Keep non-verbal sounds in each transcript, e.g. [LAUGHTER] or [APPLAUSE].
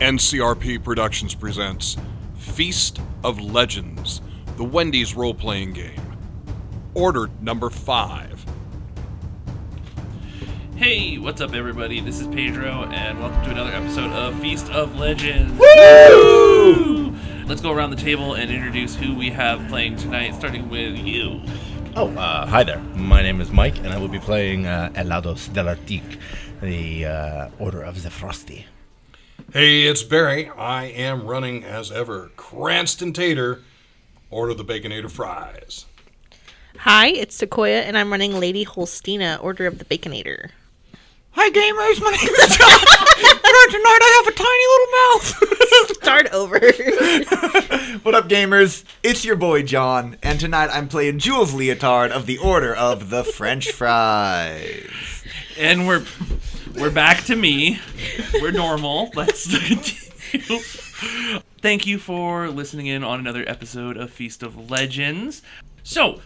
NCRP Productions presents Feast of Legends, the Wendy's role playing game. Order number five. Hey, what's up, everybody? This is Pedro, and welcome to another episode of Feast of Legends. Woo! Let's go around the table and introduce who we have playing tonight, starting with you. Oh, uh, hi there. My name is Mike, and I will be playing uh, Elados Delartic, the uh, Order of the Frosty. Hey, it's Barry. I am running as ever. Cranston Tater, order the Baconator fries. Hi, it's Sequoia, and I'm running Lady Holsteena, Order of the Baconator. Hi gamers, my name is Jon. and tonight I have a tiny little mouth. [LAUGHS] Start over. [LAUGHS] what up, gamers? It's your boy Jon, and tonight I'm playing Jules Leotard of the Order of the French Fries. And we're we're back to me. We're normal. [LAUGHS] Let's continue. Thank you for listening in on another episode of Feast of Legends. So,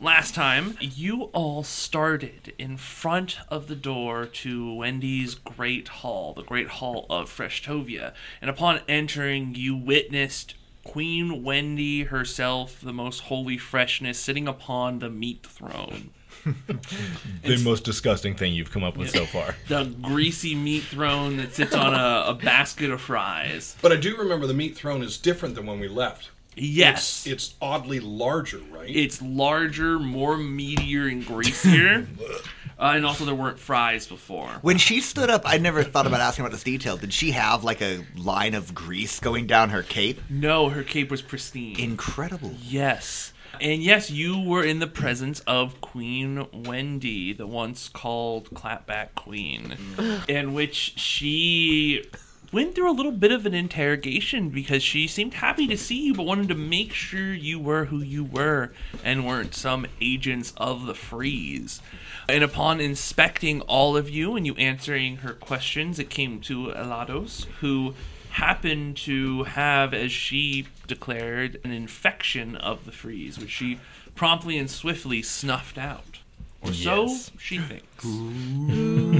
last time you all started in front of the door to Wendy's Great Hall, the Great Hall of Freshtovia, and upon entering, you witnessed Queen Wendy herself, the most holy freshness, sitting upon the meat throne. The most disgusting thing you've come up with so far. [LAUGHS] The greasy meat throne that sits on a, a basket of fries. But I do remember the meat throne is different than when we left. Yes. It's, it's oddly larger, right? It's larger, more meatier, and greasier. [LAUGHS] uh, and also, there weren't fries before. When she stood up, I never thought about asking about this detail. Did she have like a line of grease going down her cape? No, her cape was pristine. Incredible. yes. And yes, you were in the presence of Queen Wendy, the once called Clapback Queen, mm. in which she went through a little bit of an interrogation because she seemed happy to see you but wanted to make sure you were who you were and weren't some agents of the freeze. And upon inspecting all of you and you answering her questions, it came to Elados, who happened to have, as she declared, an infection of the freeze, which she promptly and swiftly snuffed out. Or so she thinks. Ooh.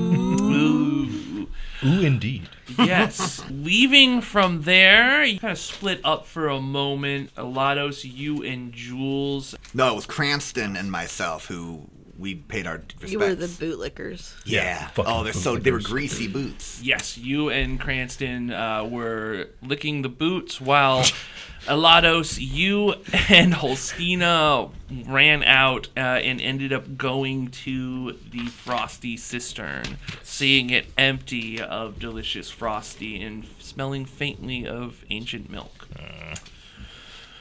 Ooh, indeed. Yes. Leaving from there, you kind of split up for a moment. Elados, you and Jules. No, it was Cranston and myself who we paid our respects. you were the bootlickers. yeah. fucking Oh, they're so they were greasy boots. Yes, you and Cranston uh, were licking the boots while [LAUGHS] Elados, you [LAUGHS] and Holsteena ran out uh, and ended up going to the Frosty cistern, seeing it empty of delicious Frosty and smelling faintly of ancient milk.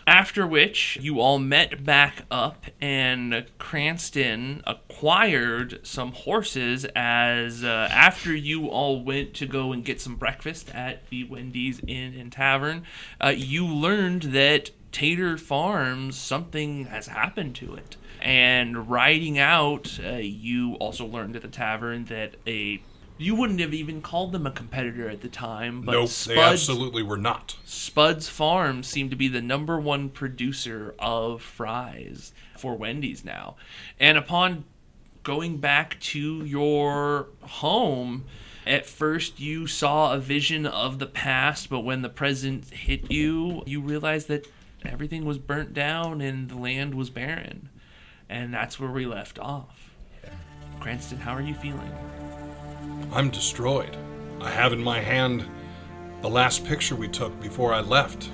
After which, you all met back up, and Cranston acquired some horses as uh, after you all went to go and get some breakfast at the Wendy's Inn and Tavern, uh, you learned that Tater Farms, something has happened to it. And riding out, uh, you also learned at the tavern that a. You wouldn't have even called them a competitor at the time, but nope, they Spuds absolutely were not. Spud's Farm seemed to be the number one producer of fries for Wendy's now. And upon going back to your home, at first you saw a vision of the past, but when the present hit you, you realized that everything was burnt down and the land was barren. And that's where we left off. Cranston, how are you feeling? I'm destroyed. I have in my hand the last picture we took before I left.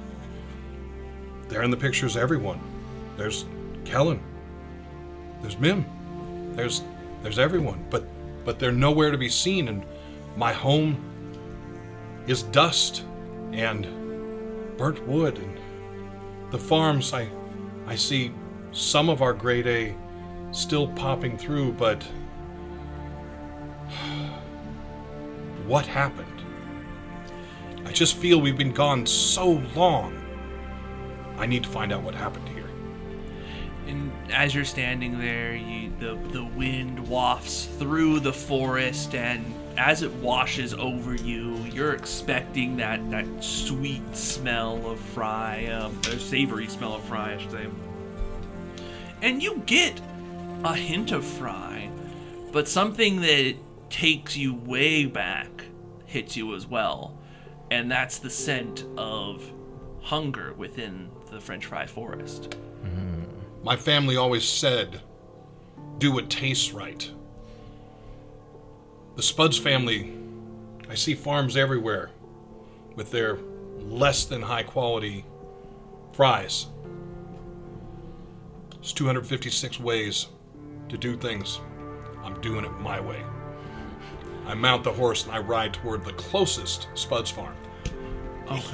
There in the picture's everyone. There's Kellen. There's Mim. There's there's everyone. But but they're nowhere to be seen and my home is dust and burnt wood and the farms I I see some of our grade A still popping through, but what happened? I just feel we've been gone so long. I need to find out what happened here. And as you're standing there, you, the the wind wafts through the forest, and as it washes over you, you're expecting that that sweet smell of fry, um, or savory smell of fry, I should say. And you get a hint of fry, but something that takes you way back hits you as well. and that's the scent of hunger within the French fry forest. Mm. My family always said, do what tastes right. The Spuds family, I see farms everywhere with their less than high quality fries. It's 256 ways to do things. I'm doing it my way. I mount the horse and I ride toward the closest Spuds farm.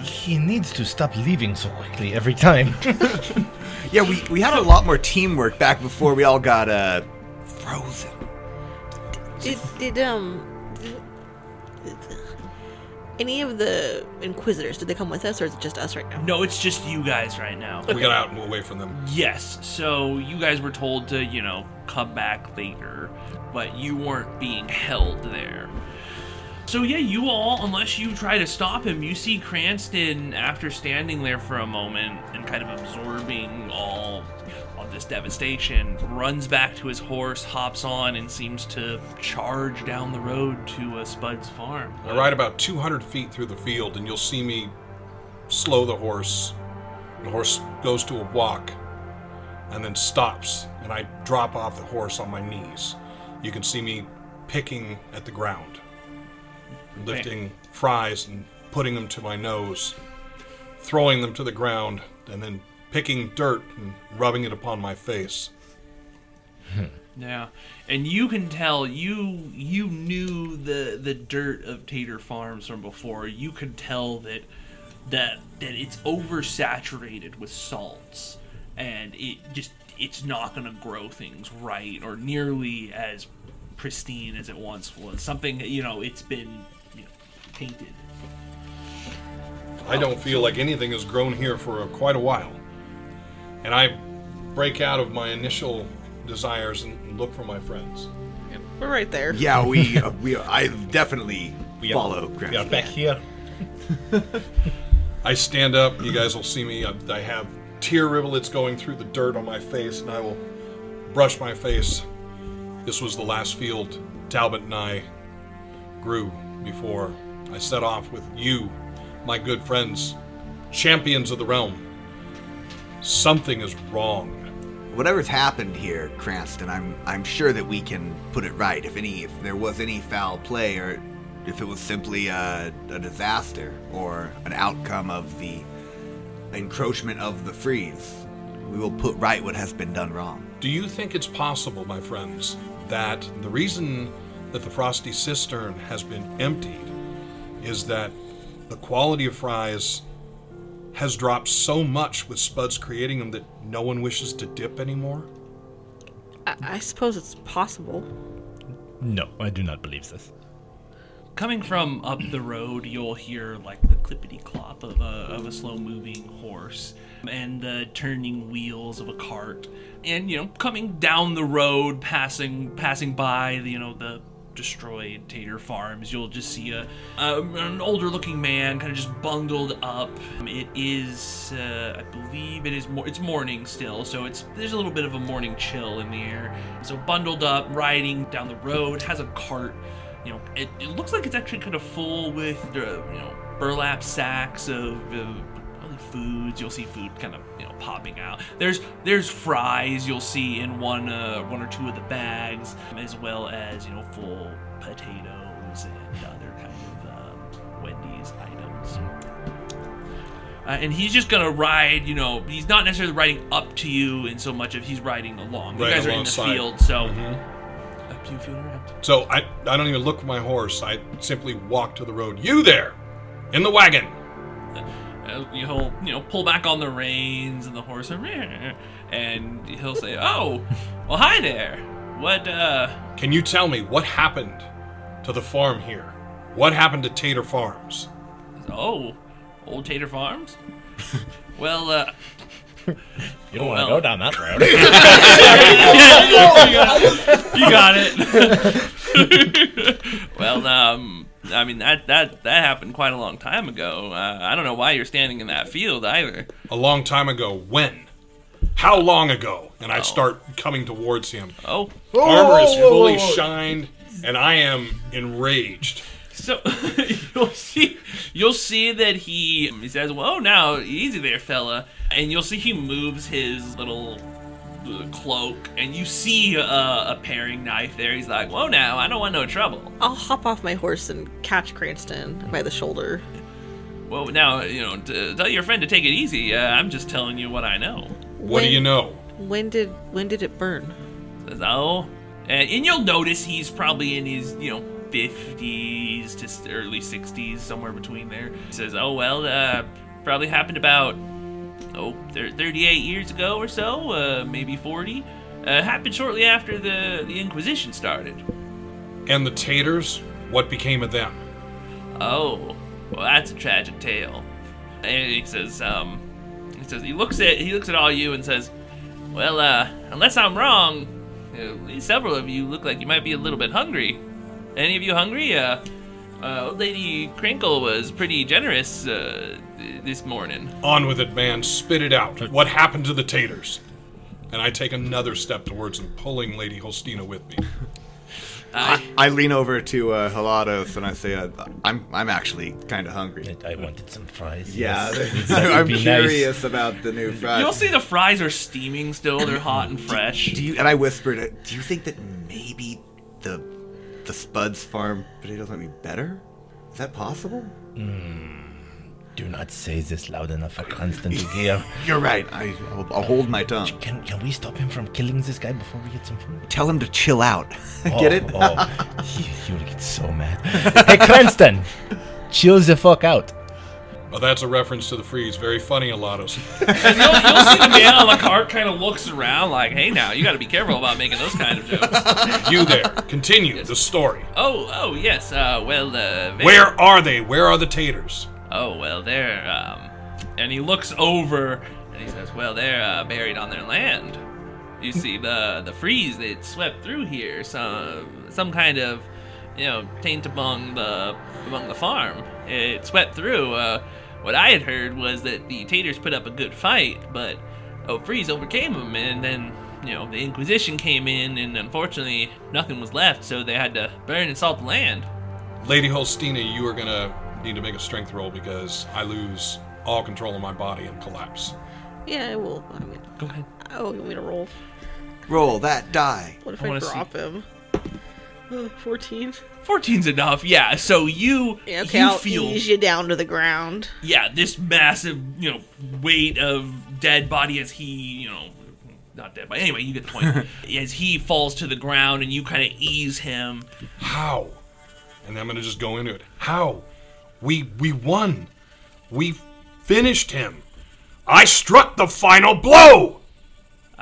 He needs to stop leaving so quickly every time. [LAUGHS] [LAUGHS] Yeah, we, we had a lot more teamwork back before we all got uh frozen. Did, did um did- any of the inquisitors did they come with us or is it just us right now? No, it's just you guys right now. We got out and away from them. Yes, so you guys were told to, you know, come back later, but you weren't being held there. So yeah, you all, unless you try to stop him, you see Cranston after standing there for a moment and kind of absorbing all of this devastation, runs back to his horse, hops on, and seems to charge down the road to Spud's farm. I ride about 200 feet through the field, and you'll see me slow the horse. The horse goes to a walk and then stops, and I drop off the horse on my knees. You can see me picking at the ground, lifting fries and putting them to my nose, throwing them to the ground, and then picking dirt and rubbing it upon my face. Hmm. Yeah, and you can tell you you knew the the dirt of Tater Farms from before. You could tell that that that it's oversaturated with salts, and it just it's not going to grow things right or nearly as pristine as it once was. Something you know, it's been you know, tainted. I don't feel like anything has grown here for quite a while. And I break out of my initial desires and look for my friends. We're right there. Yeah, we [LAUGHS] uh, we I definitely We are- follow We are back here. [LAUGHS] I stand up. You guys will see me. I, I have tear rivulets going through the dirt on my face, and I will brush my face. This was the last field Talbot and I grew before I set off with you, my good friends, champions of the realm. Something is wrong. Whatever's happened here, Cranston, I'm I'm sure that we can put it right. If any if there was any foul play or if it was simply a, a disaster or an outcome of the encroachment of the freeze, we will put right what has been done wrong. Do you think it's possible, my friends, that the reason that the Frosty Cistern has been emptied is that the quality of fries has dropped so much with Spuds creating them that no one wishes to dip anymore? I, I suppose it's possible. No, I do not believe this. Coming from up the road, you'll hear like the clippity clop of a, of a slow moving horse and the turning wheels of a cart. And you know, coming down the road, passing passing by, the, you know, the destroyed Tater Farms, you'll just see a, an older looking man, kind of just bundled up. It is, uh, I believe, it is more. It's morning still, so it's there's a little bit of a morning chill in the air. So bundled up, riding down the road, has a cart you know, it, it looks like it's actually kind of full with, uh, you know, burlap sacks of uh, foods. You'll see food kind of, you know, popping out. There's there's fries you'll see in one uh, one or two of the bags, as well as you know full potatoes and other kind of uh, Wendy's items. Uh, and he's just gonna ride, you know, he's not necessarily riding up to you in so much of he's riding along. You guys are in the alongside. field, so up to you if you So I, I don't even look for my horse. I simply walk to the road. You there, in the wagon. uh, he'll you know pull back on the reins and the horse and he'll say [LAUGHS] oh well hi there what uh Can you tell me what happened to the farm here? What happened to Tater Farms? oh old tater farms [LAUGHS] well uh [LAUGHS] You don't want to Well- go down that road. [LAUGHS] you got it [LAUGHS] well um i mean that that that happened quite a long time ago uh, i don't know why you're standing in that field either A long time ago. When? How long ago? And I start coming towards him. oh Armor is fully shined, and I am enraged. So [LAUGHS] you'll see, you'll see that he he says, "Whoa, now easy there, fella," and you'll see he moves his little cloak, and you see a, a paring knife there. He's like, "Whoa, now I don't want no trouble." I'll hop off my horse and catch Cranston by the shoulder. Well, now you know. T- tell your friend to take it easy. Uh, I'm just telling you what I know. What do you know? When did when did it burn? Says, "Oh," and, and you'll notice he's probably in his you know 50s to early 60s, somewhere between there. He says, "Oh well, uh, probably happened about oh thir- 38 years ago or so, uh, maybe 40. Uh, happened shortly after the the Inquisition started." And the taters? What became of them? Oh, well, that's a tragic tale. And he says, um, he says he looks at he looks at all you and says, "Well, uh, unless I'm wrong, at several of you look like you might be a little bit hungry. Any of you hungry? Uh, uh old lady Crinkle was pretty generous uh, th- this morning. On with it, man. Spit it out. What happened to the taters? And I take another step towards him, pulling Lady Holsteena with me. I, I lean over to uh, Helados and I say, uh, "I'm I'm actually kind of hungry." I wanted some fries. Yeah, [LAUGHS] yes. [LAUGHS] I'm be nice. curious about the new fries. you'll see the fries are steaming still; they're hot and fresh. Do you? And I whispered, it, "Do you think that maybe the the Spuds farm potatoes might be better? Is that possible?" Hmm. Do not say this loud enough for Cranston to hear. [LAUGHS] You're right. I, I'll, I'll hold my tongue. Can, can we stop him from killing this guy before we get some food? Tell him to chill out. Oh, [LAUGHS] Get it? Oh, oh. [LAUGHS] he, he will get so mad. hey, Cranston! Chill the fuck out. Well, that's a reference to the freeze. Very funny, Alatos. [LAUGHS] And you'll, you'll see the man on the cart kind of looks around like, "Hey, now you got to be careful about making those kind of jokes." [LAUGHS] you there. Continue the story. Oh, oh yes. Uh, well, uh, Where are they? Where are the taters? Oh well, they're um, and he looks over and he says, "Well, they're uh, buried on their land. You see the the freeze that swept through here, some some kind of you know taint among the among the farm. It swept through. Uh, what I had heard was that the taters put up a good fight, but oh, freeze overcame them, and then." You know, the Inquisition came in, and unfortunately, nothing was left, so they had to burn and salt the land. Lady Holsteena, you are gonna need to make a strength roll because I lose all control of my body and collapse. Yeah, I will. I mean, Go ahead. oh, you want me to roll? Roll that die. What if I I, wanna see- drop him? Uh, Fourteen. 14's enough, yeah. So you Yeah, okay, you I'll feel ease you down to the ground. yeah this massive you know weight of dead body as he you know not dead but anyway you get the point [LAUGHS] as he falls to the ground and you kind of ease him How? And I'm gonna just go into it. How? We we won. We finished him. I struck the final blow.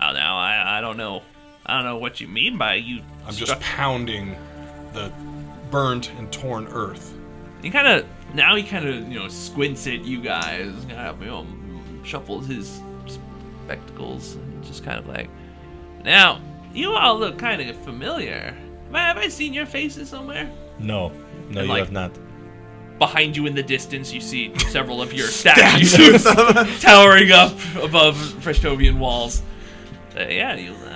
oh now I I don't know I don't know what you mean by you I'm just pounding the burnt and torn earth. he kind of now he kind of you know squints at you guys kind of you know shuffles his spectacles and just kind of like now you all look kind of familiar have I, have I seen your faces somewhere No, no, And you like- have not. behind you in the distance, you see [LAUGHS] several of your statues [LAUGHS] towering up above Freshtovian walls. Uh, yeah, you, uh,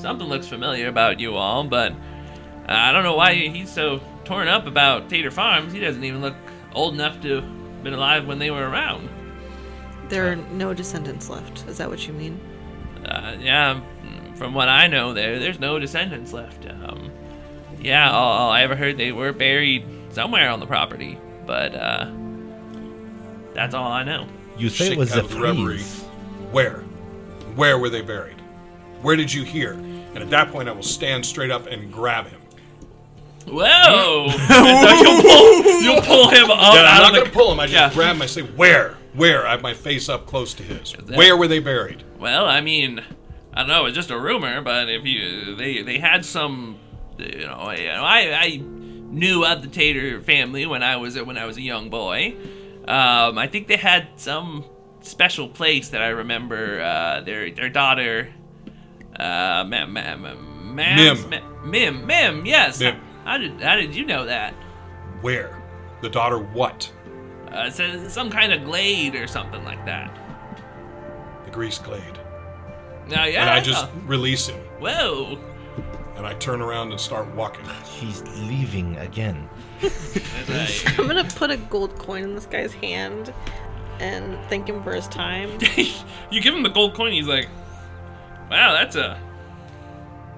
something looks familiar about you all, but uh, I don't know why he's so torn up about Tater Farms. He doesn't even look old enough to have been alive when they were around. There are no descendants left. Is that what you mean? Uh, yeah, from what I know, there there's no descendants left. Um, yeah, all, all I ever heard they were buried somewhere on the property, but uh, that's all I know. You say Shake it was out the of the reverie. freeze. Where? Where were they buried? Where did you hear? And at that point, I will stand straight up and grab him. Whoa! [LAUGHS] So you'll, pull, you'll pull him up Yeah, I'm out not of gonna pull him. I just yeah. grab him. I say, "Where? Where?" I have my face up close to his. that- Where were they buried? Well, I mean, I don't know. It's just a rumor, but if you they they had some, you know, I I, I knew of the Tater family when I was when I was a young boy. Um, I think they had some special place that I remember. Uh, their their daughter, uh, Mem, Mem, Mem, Mim. Mim, Mim, Mim. Yes. Mim. How did how did you know that? Where? The daughter what? Uh, it says some kind of glade or something like that. The grease glade. Uh, yeah. And I just release him. Whoa. and I turn around and start walking. He's leaving again. [LAUGHS] Right. I'm gonna put a gold coin in this guy's hand and thank him for his time. [LAUGHS] you give him the gold coin. He's like, "Wow, that's a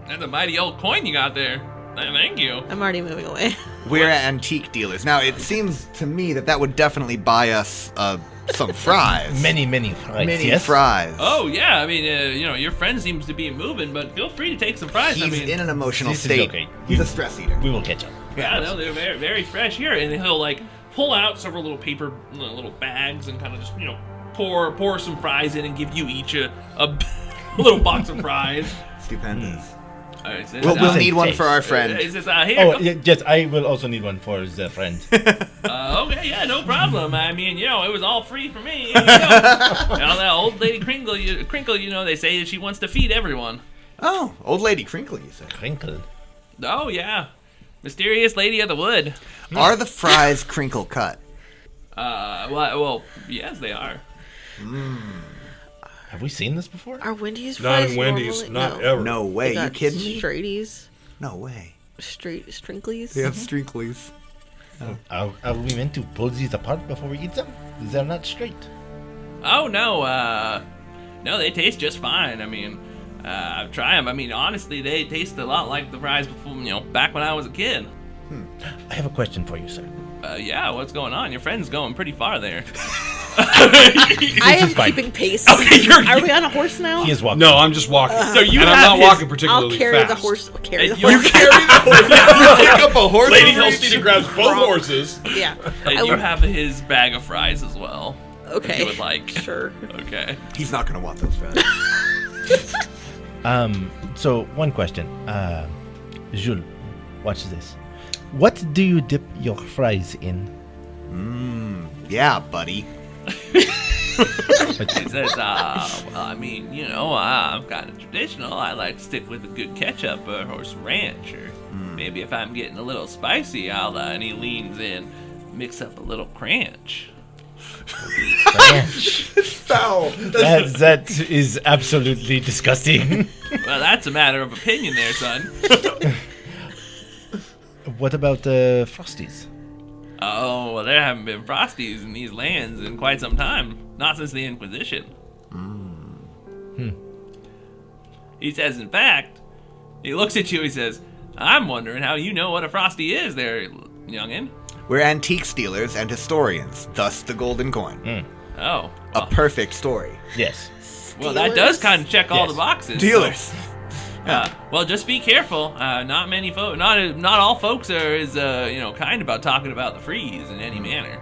that's a mighty old coin you got there. Thank you." I'm already moving away. [LAUGHS] We're at antique dealers. Now, it seems to me that that would definitely buy us uh, some fries. [LAUGHS] Many, many fries. Many yes? fries. Oh yeah, I mean, uh, you know, your friend seems to be moving, but feel free to take some fries. He's I mean, in an emotional This is state. okay. He's a stress eater. We will catch up. yeah, no, they're very, very fresh here, and he'll like pull out several little paper little bags and kind of just you know pour pour some fries in and give you each a a, [LAUGHS] little box of fries. Stupendous. All right, so, We'll, we'll need one for our friend. Is this uh, here? Oh, yeah, yes, I will also need one for the friend. [LAUGHS] Uh, okay, yeah, no problem. I mean, you know, it was all free for me. You [LAUGHS] know, Now that old lady Crinkle, you, Crinkle, you know, they say that she wants to feed everyone. Oh, old lady Crinkle, you say. Crinkle. Oh yeah, mysterious lady of the wood. Are the fries crinkle cut? Uh, well, well yes, they are. Have we seen this before? Are Wendy's Not fries in Wendy's, normally- not no. ever. No They way. You got kidding me? Straighties, No way. straight strinklies. They have strinklies. Are, are we meant to pull these apart before we eat them? They're not straight. Oh no, uh, no, they taste just fine. I mean, uh, I've tried them. I mean, honestly, they taste a lot like the fries before, you know, back when I was a kid. I have a question for you, sir. Uh, yeah, what's going on? Your friend's going pretty far there. [LAUGHS] I am fine. keeping pace. Okay, you're- Are we on a horse now? He is walking. No, I'm just walking. So you and I'm have not his- walking I'll particularly carry fast. the horse. Carry the And you horse. carry the [LAUGHS] horse. You Pick up a horse. Lady over each- Holstein grabs both horses. Yeah. And I you will- have his bag of fries as well. okay. If you would like. Sure. Okay. He's not gonna want those fries. [LAUGHS] Um. So one question. Uh, Jules, watch this. What do you dip your fries in? Mmm, yeah, buddy. He says, uh, well, I mean, you know, I'm kind of traditional. I like to stick with a good ketchup or, or some ranch, or maybe if I'm getting a little spicy, I'll, uh, and he leans in, mix up a little crunch. Ranch. [LAUGHS] Foul. that that is absolutely disgusting. Well, that's a matter of opinion there, son. [LAUGHS] what about uh, frosties? Oh, well, there haven't been Frosties in these lands in quite some time. Not since the Inquisition. He says, in fact, he looks at you, he says, I'm wondering how you know what a Frosty is there, youngin'. We're antique stealers and historians, thus the golden coin. Oh. A perfect story. Yes. Well, that does kind of check all the boxes. Dealers. Uh, well, just be careful. Uh, not many folk, not not all folks are as uh, you know kind about talking about the freeze in any manner.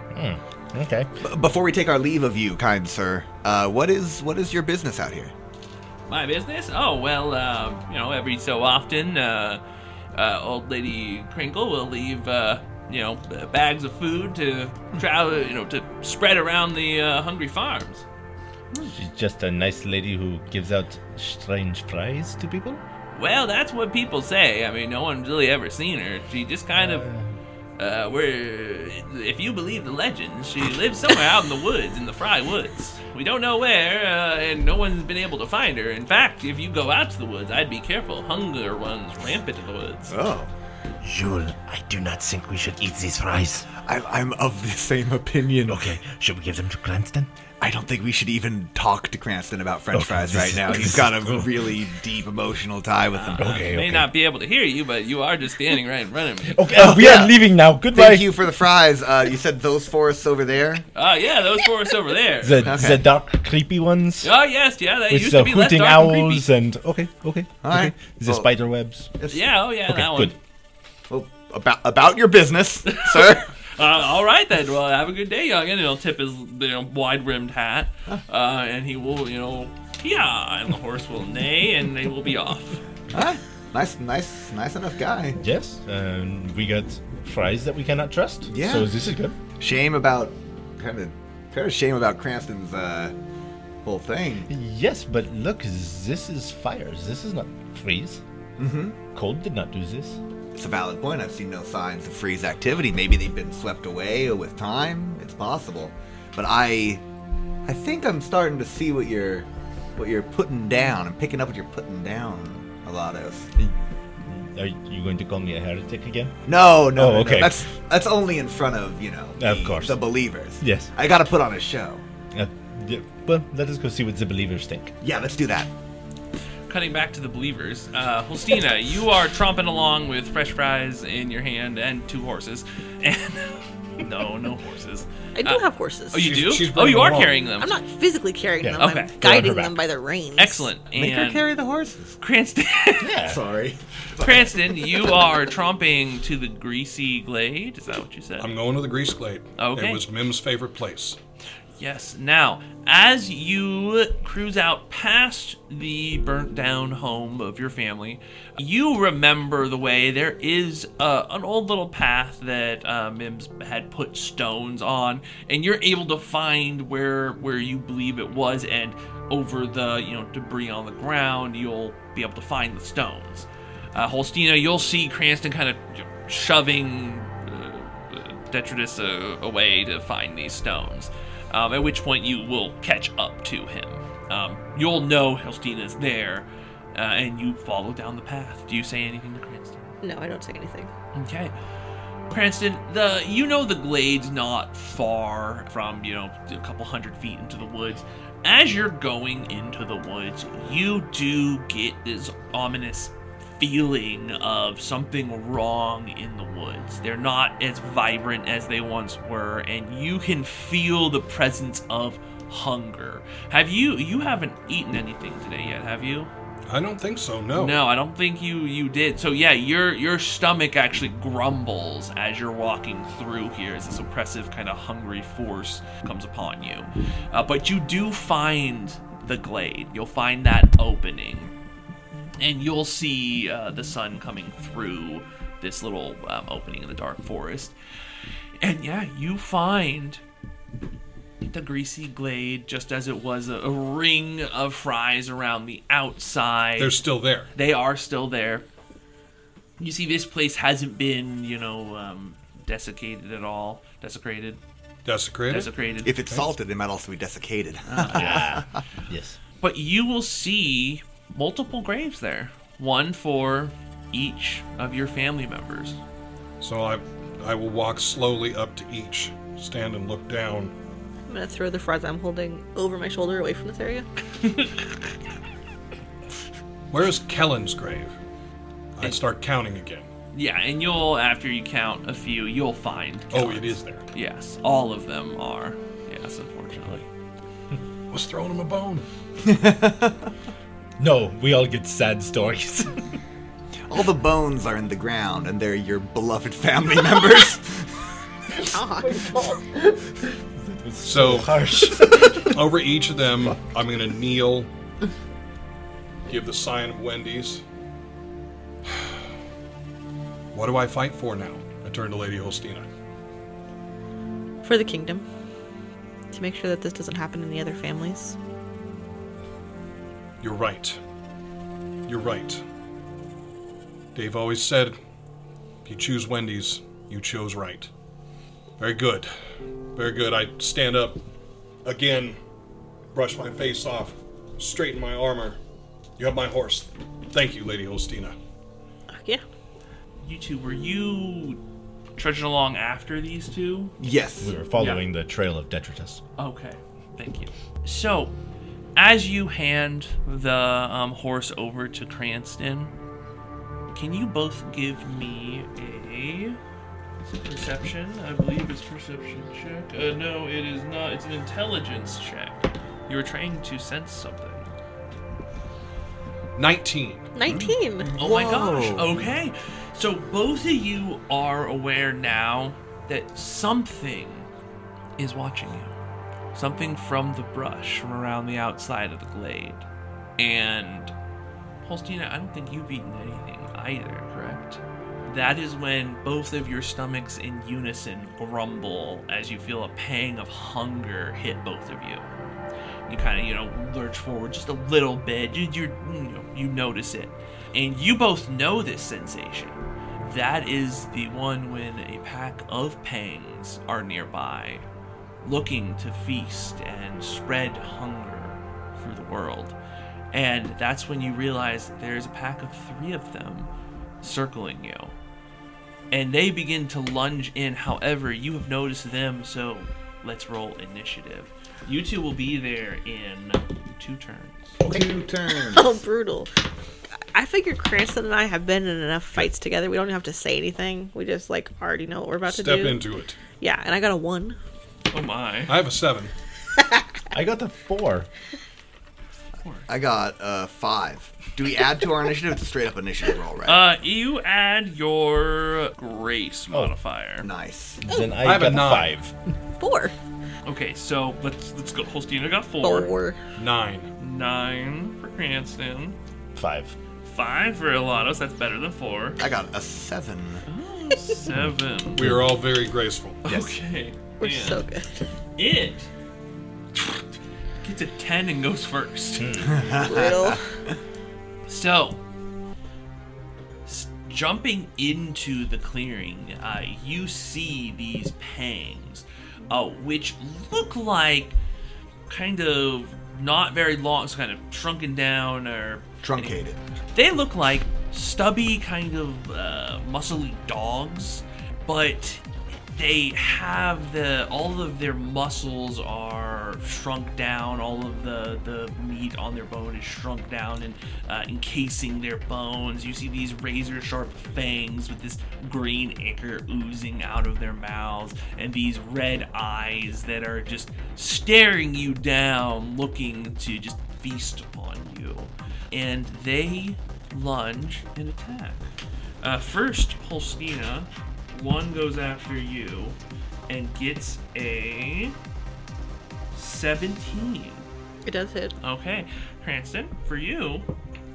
Okay. B- Before we take our leave of you, kind sir, uh, what is what is your business out here? My business? Oh well, uh, you know, every so often, uh, uh, old lady Crinkle will leave. Uh, you know, bags of food to travel, you know, to spread around the uh, hungry farms. She's just a nice lady who gives out strange fries to people. Well, that's what people say. I mean, no one's really ever seen her. She just kind of, uh, where, if you believe the legends, she lives somewhere out in the woods, in the Fry Woods. We don't know where, uh, and no one's been able to find her. In fact, if you go out to the woods, I'd be careful. Hunger runs rampant in the woods. Oh, Jules, I do not think we should eat these fries. I, I'm of the same opinion. Okay, should we give them to Cranston? I don't think we should even talk to Cranston about French Okay, fries right is- [LAUGHS] now. He's got a cool. really deep emotional tie with them. Okay, May okay. not be able to hear you, but you are just standing right in front of me. [LAUGHS] Okay, uh, we yeah. are leaving now. Goodbye. Thank you for the fries. Uh, you said those forests over there. Oh, yeah, those forests over there. The, Okay. the dark, creepy ones Oh, yes, yeah, they with used the to be less hooting dark and creepy. owls and okay, okay, All okay. right. The Well- spider webs. Yeah, oh, yeah, Okay, that one. good. Well, about about your business, [LAUGHS] sir. Uh, all right then. Well, have a good day, youngin. And he'll tip his you know, wide-rimmed hat, uh, and he will, you know, yeah, and the horse will neigh, and they will be off. Huh? Nice, nice, nice enough guy. Yes, and we got fries that we cannot trust. Yeah. So this is good. Shame about kind of kind of shame about Cranston's uh, whole thing. Yes, but look, this is fires. This is not freeze. Mm-hmm. Cold did not do this. It's a valid point. I've seen no signs of freeze activity. Maybe they've been swept away with time. It's possible, but I, I think I'm starting to see what you're, what you're putting down. I'm picking up what you're putting down, Alados. Are you going to call me a heretic again? No, no, Oh, no, no. okay. That's that's only in front of you know, Of course. the believers. Yes. I got to put on a show. Uh, yeah, well, let us go see what the believers think. Yeah, let's do that. Cutting back to the believers, uh, Holsteena, [LAUGHS] you are tromping along with fresh fries in your hand and two horses. [LAUGHS] And no, no horses. I do Uh, have horses. Oh, you She's- do? she's oh, bringing you are them along. carrying them. I'm not physically carrying Yeah. them. Okay. I'm They're on guiding her them by the reins. Excellent. Make her And carry the horses. Cranston, [LAUGHS] Yeah. Sorry. Cranston, you are tromping to the greasy glade. Is that what you said? I'm going to the Grease Glade. Okay. It was Mim's favorite place. Yes. Now, as you cruise out past the burnt down home of your family, you remember the way there is uh, an old little path that uh, Mims had put stones on, and you're able to find where where you believe it was, and over the you know debris on the ground, you'll be able to find the stones. Uh, Holsteena, you'll see Cranston kind of shoving uh, detritus uh, away to find these stones. Um, at which point you will catch up to him. Um, you'll know Helstina is there, uh, and you follow down the path. Do you say anything to Cranston? No, I don't say anything. Okay. Cranston, the you know the glade's not far from you know a couple hundred feet into the woods. As you're going into the woods, you do get this ominous feeling of something wrong in the woods. They're not as vibrant as they once were, and you can feel the presence of hunger. Have you you haven't eaten anything today yet, have you? I don't think so. No. No, I don't think you you did. So yeah, your your stomach actually grumbles as you're walking through here as this oppressive kind of hungry force comes upon you. Uh, but you do find the glade. You'll find that opening, and you'll see uh, the sun coming through this little um, opening in the dark forest. And yeah, you find the greasy glade just as it was a, a ring of fries around the outside. They're still there. They are still there. You see, this place hasn't been, you know, um, desiccated at all. Desecrated. Desecrated. Desecrated. If it's salted, it might also be desiccated. Yeah. [LAUGHS] Yes. but you will see multiple graves there. One for each of your family members. so I, I will walk slowly up to each, stand and look down. I'm gonna throw the fries I'm holding over my shoulder away from this area. [LAUGHS] Where is Kellen's grave? I start counting again. Yeah, and you'll, after you count a few, you'll find. Oh, it is there. Yes, all of them are. Yes, unfortunately. [LAUGHS] I was throwing him a bone. [LAUGHS] No, we all get sad stories. [LAUGHS] All the bones are in the ground, and they're your beloved family members. [LAUGHS] So Harsh. [LAUGHS] over each of them, I'm gonna kneel, give the sign of Wendy's. [SIGHS] What do I fight for now? I turn to Lady Holsteena. For the kingdom. To make sure that this doesn't happen in the other families. You're right. You're right. Dave always said, if you choose Wendy's, you chose right. Very good. Very good. I stand up again, brush my face off, straighten my armor. You have my horse. Thank you, Lady Holsteena. Uh, yeah. You two, were you trudging along after these two? yes. we were following the trail of detritus. Okay, thank you. So, as you hand the um, horse over to Cranston, can you both give me a perception? I believe it's perception check. Uh, no, it is not. It's an intelligence check. You were trying to sense something. 19. 19. Oh my gosh. Okay. So both of you are aware now that something is watching you. Something from the brush from around the outside of the glade. And Holsteena, I don't think you've eaten anything either, correct? That is when both of your stomachs in unison grumble as you feel a pang of hunger hit both of you. You kind of you know lurch forward just a little bit. You you know, you notice it. And you both know this sensation. That is the one when a pack of pangs are nearby looking to feast and spread hunger through the world and that's when you realize there's a pack of three of them circling you. And they begin to lunge in. However, you have noticed them, so let's roll initiative. You two will be there in two turns. Two turns. [LAUGHS] Oh, brutal. I figure Cranston and I have been in enough fights together. We don't have to say anything. We just like already know what we're about Step to do. Step into it. Yeah, and I got a one. Oh my. I have a seven. [LAUGHS] I got the four. I got uh five. Do we add to our initiative? It's a straight up initiative roll, right? Uh, you add your grace modifier. nice. Then I, I have a nine. five. Four. Okay, so let's let's go. Holstina got four. Four. Nine. Nine for Cranston. Five. Five for Elados. That's better than four. I got a seven. Seven. [LAUGHS] We are all very graceful. Okay. We're and so good. It gets a ten and goes first. [LAUGHS] Brutal. So, s- jumping into the clearing, uh, you see these pangs, uh, which look like kind of not very long, so kind of shrunken down or Truncated. they look like stubby, kind of uh, muscly dogs, but they have the all of their muscles are shrunk down. All of the the meat on their bone is shrunk down and uh, encasing their bones. You see these razor sharp fangs with this green ichor oozing out of their mouths, and these red eyes that are just staring you down, looking to just feast upon you and they lunge and attack. Uh, first, Holsteena, one goes after you and gets a 17. It does hit. Okay, Cranston, for you,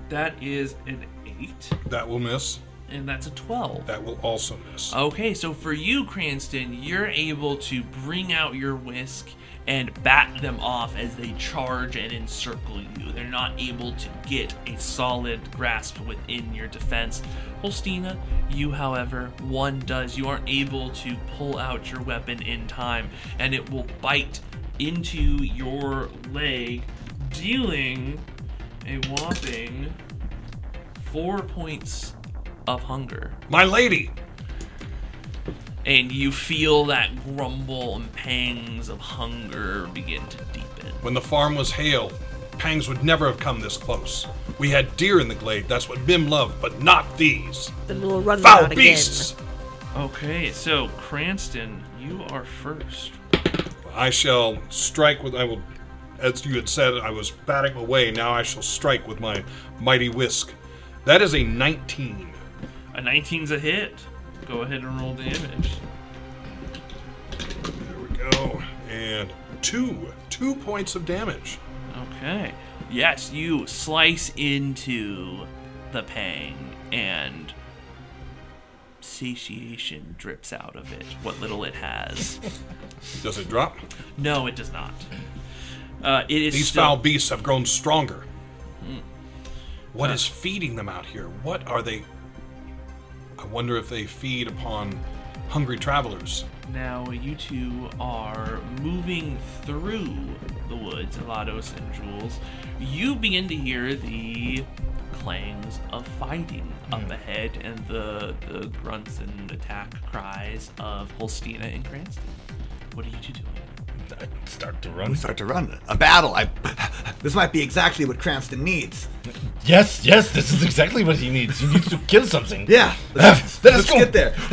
that is an 8, That will miss. and that's a 12. That will also miss. Okay, so for you, Cranston, you're able to bring out your whisk and bat them off as they charge and encircle you. They're not able to get a solid grasp within your defense. Holsteena, you, however, one does. You aren't able to pull out your weapon in time, and it will bite into your leg, dealing a whopping four points of hunger My lady! and you feel that grumble and pangs of hunger begin to deepen. When the farm was hale, pangs would never have come this close. We had deer in the glade, that's what Bim loved, but not these. Then we'll run Foul out beasts! Okay, so Cranston, you are first. I shall strike with. I will. As you had said, I was batting away. Now I shall strike with my mighty whisk. That is a 19. A 19's a hit. Go ahead and roll damage. There we go. And two. Two points of damage. Okay. Yes, you slice into the pang and satiation drips out of it, what little it has. [LAUGHS] Does it drop? No, it does not. Uh, it is These still- foul beasts have grown stronger. What is feeding them out here? What are they? I wonder if they feed upon hungry travelers. Now you two are moving through the woods, Elados and Jules. You begin to hear the clangs of fighting up hmm. ahead and the the grunts and attack cries of Holsteena and Cranston. What are you two doing? I start to run. We start to run a battle. I. This might be exactly what Cranston needs. Yes, yes, this is exactly what he needs. He needs to kill something. [LAUGHS] Yeah. Let's, [LAUGHS] Let's go. get there. [LAUGHS]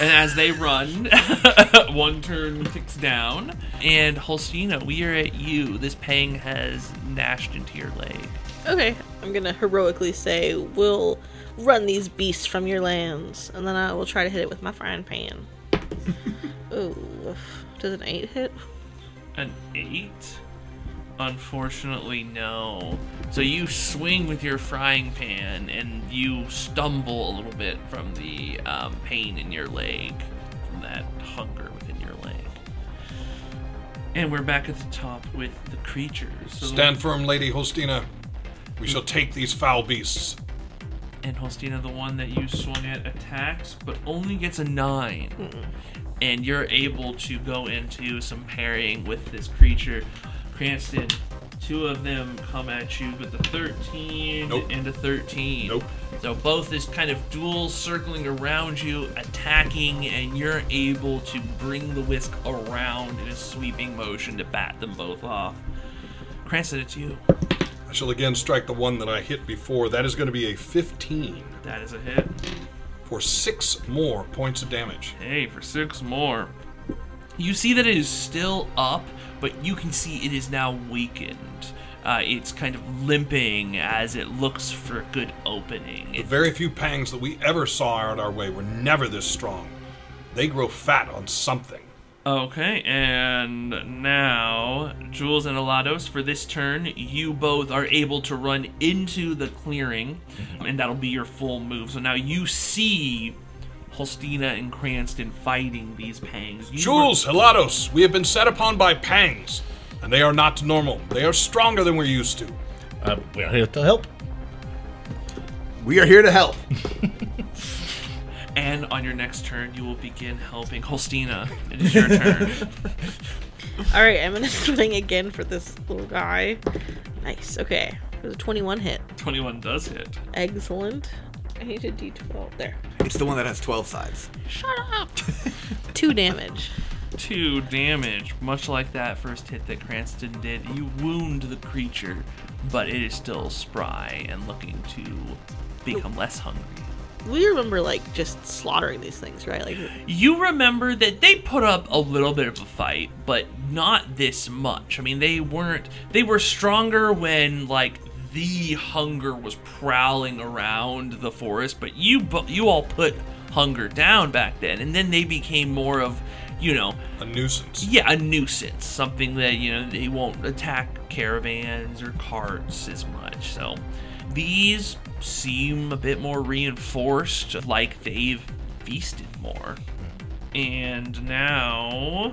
And as they run, one turn ticks down. And Holsteena, we are at you. This pang has gnashed into your leg. Okay, I'm gonna heroically say we'll run these beasts from your lands, and then I will try to hit it with my frying pan. Ooh, does an eight hit? An eight? Unfortunately, no. So you swing with your frying pan and you stumble a little bit from the um, pain in your leg, from that hunger within your leg. And we're back at the top with the creatures. So the- Stand firm, Lady Hostina. We shall take these foul beasts. and Hostina, the one that you swung at, attacks, but only gets a 9 And you're able to go into some parrying with this creature. Cranston, Two of them come at you with a 13 Nope. and a 13. Nope. So both is kind of dual circling around you, attacking, and you're able to bring the whisk around in a sweeping motion to bat them both off. Cranston, it's you. I shall again strike the one that I hit before. That is going to be a 15 That is a hit. For six more points of damage. Hey, for six more. You see that it is still up, but you can see it is now weakened. Uh, it's kind of limping as it looks for a good opening. The It- very few pangs that we ever saw out our way were never this strong. They grow fat on something. Okay, and now, Jules and Elados, for this turn, you both are able to run into the clearing, and that'll be your full move. So now you see Holsteena and Cranston fighting these pangs. You were- Jules, Elados, we have been set upon by pangs, and they are not normal. They are stronger than we're used to. Uh, we're here to help. We are here to help. [LAUGHS] And on your next turn, you will begin helping Holsteena. It is your turn. [LAUGHS] All right, I'm gonna [LAUGHS] swing again for this little guy. Nice. Okay, there's a 21 hit. 21 does hit. Excellent. I need a d12 there. It's the one that has 12 sides. Shut up. [LAUGHS] Two damage. Two damage, much like that first hit that Cranston did. You wound the creature, but it is still spry and looking to become less hungry. We remember like just slaughtering these things, right? Like You remember that they put up a little bit of a fight, but not this much. I mean, they weren't. They were stronger when like the hunger was prowling around the forest, but you bu- you all put hunger down back then, and then they became more of, you know, A nuisance. yeah, a nuisance, something that you know they won't attack caravans or carts as much. So these seem a bit more reinforced, like they've feasted more. And now,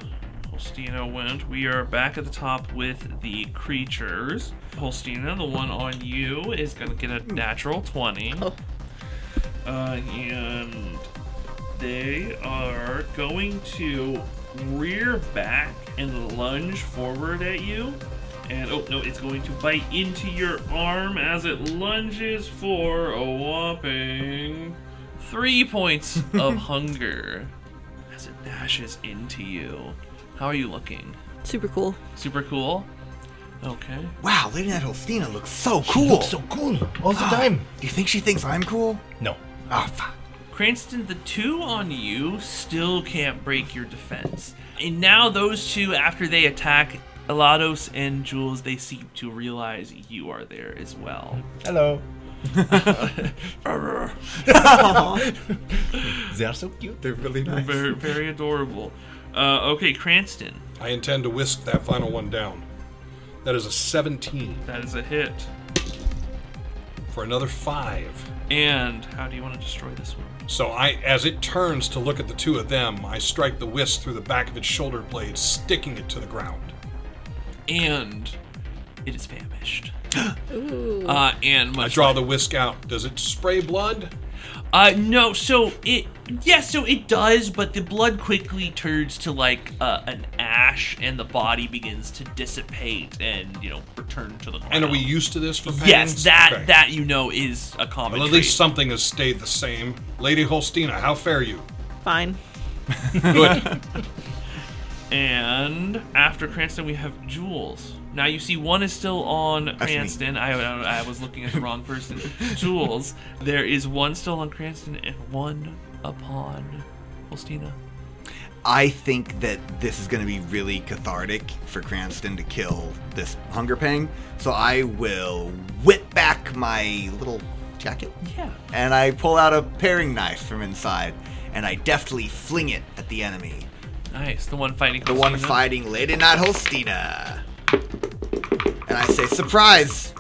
Holsteena went. We are back at the top with the creatures. Holsteena, the one on you, is gonna get a natural twenty. Oh. Uh, and they are going to rear back and lunge forward at you. And oh no, it's going to bite into your arm as it lunges for a whopping three points [LAUGHS] of hunger as it dashes into you. How are you looking? super cool. Super cool. Okay. Wow, Lady Knight Holsteena looks so She cool. looks so cool all the ah, time. Do you think she thinks I'm cool? No. Oh, fuck. Cranston, the two on you still can't break your defense. And now those two, after they attack Elados and Jules, they seem to realize you are there as well. Hello. [LAUGHS] they are so cute. They're really nice. Very, very adorable. Uh, okay, Cranston, I intend to whisk that final one down. That is a 17 that is a hit. for another five. And how do you want to destroy this one? So I, as it turns to look at the two of them, I strike the whisk through the back of its shoulder blade, sticking it to the ground. And it is famished. [GASPS] Ooh. Uh, and I much draw like- the whisk out. Does it spray blood? Uh, no. So it, yes, so it does, but the blood quickly turns to like uh, an ash, and the body begins to dissipate and you know return to the ground. And are we used to this for pangs? Yes, that Okay. that you know is a common. Well, at trait. least something has stayed the same. Lady Holsteena, how fare you? Fine. Good. [LAUGHS] And after Cranston, we have Jules. Now you see one is still on. Cranston. I, I, I was looking at the wrong person. [LAUGHS] Jules. There is one still on Cranston and one upon Holsteena. I think that this is going to be really cathartic for Cranston to kill this hunger pang. So I will whip back my little jacket Yeah. and I pull out a paring knife from inside and I deftly fling it at the enemy. Nice. The one fighting. The one fighting Lady Not Holsteena. And I say, surprise,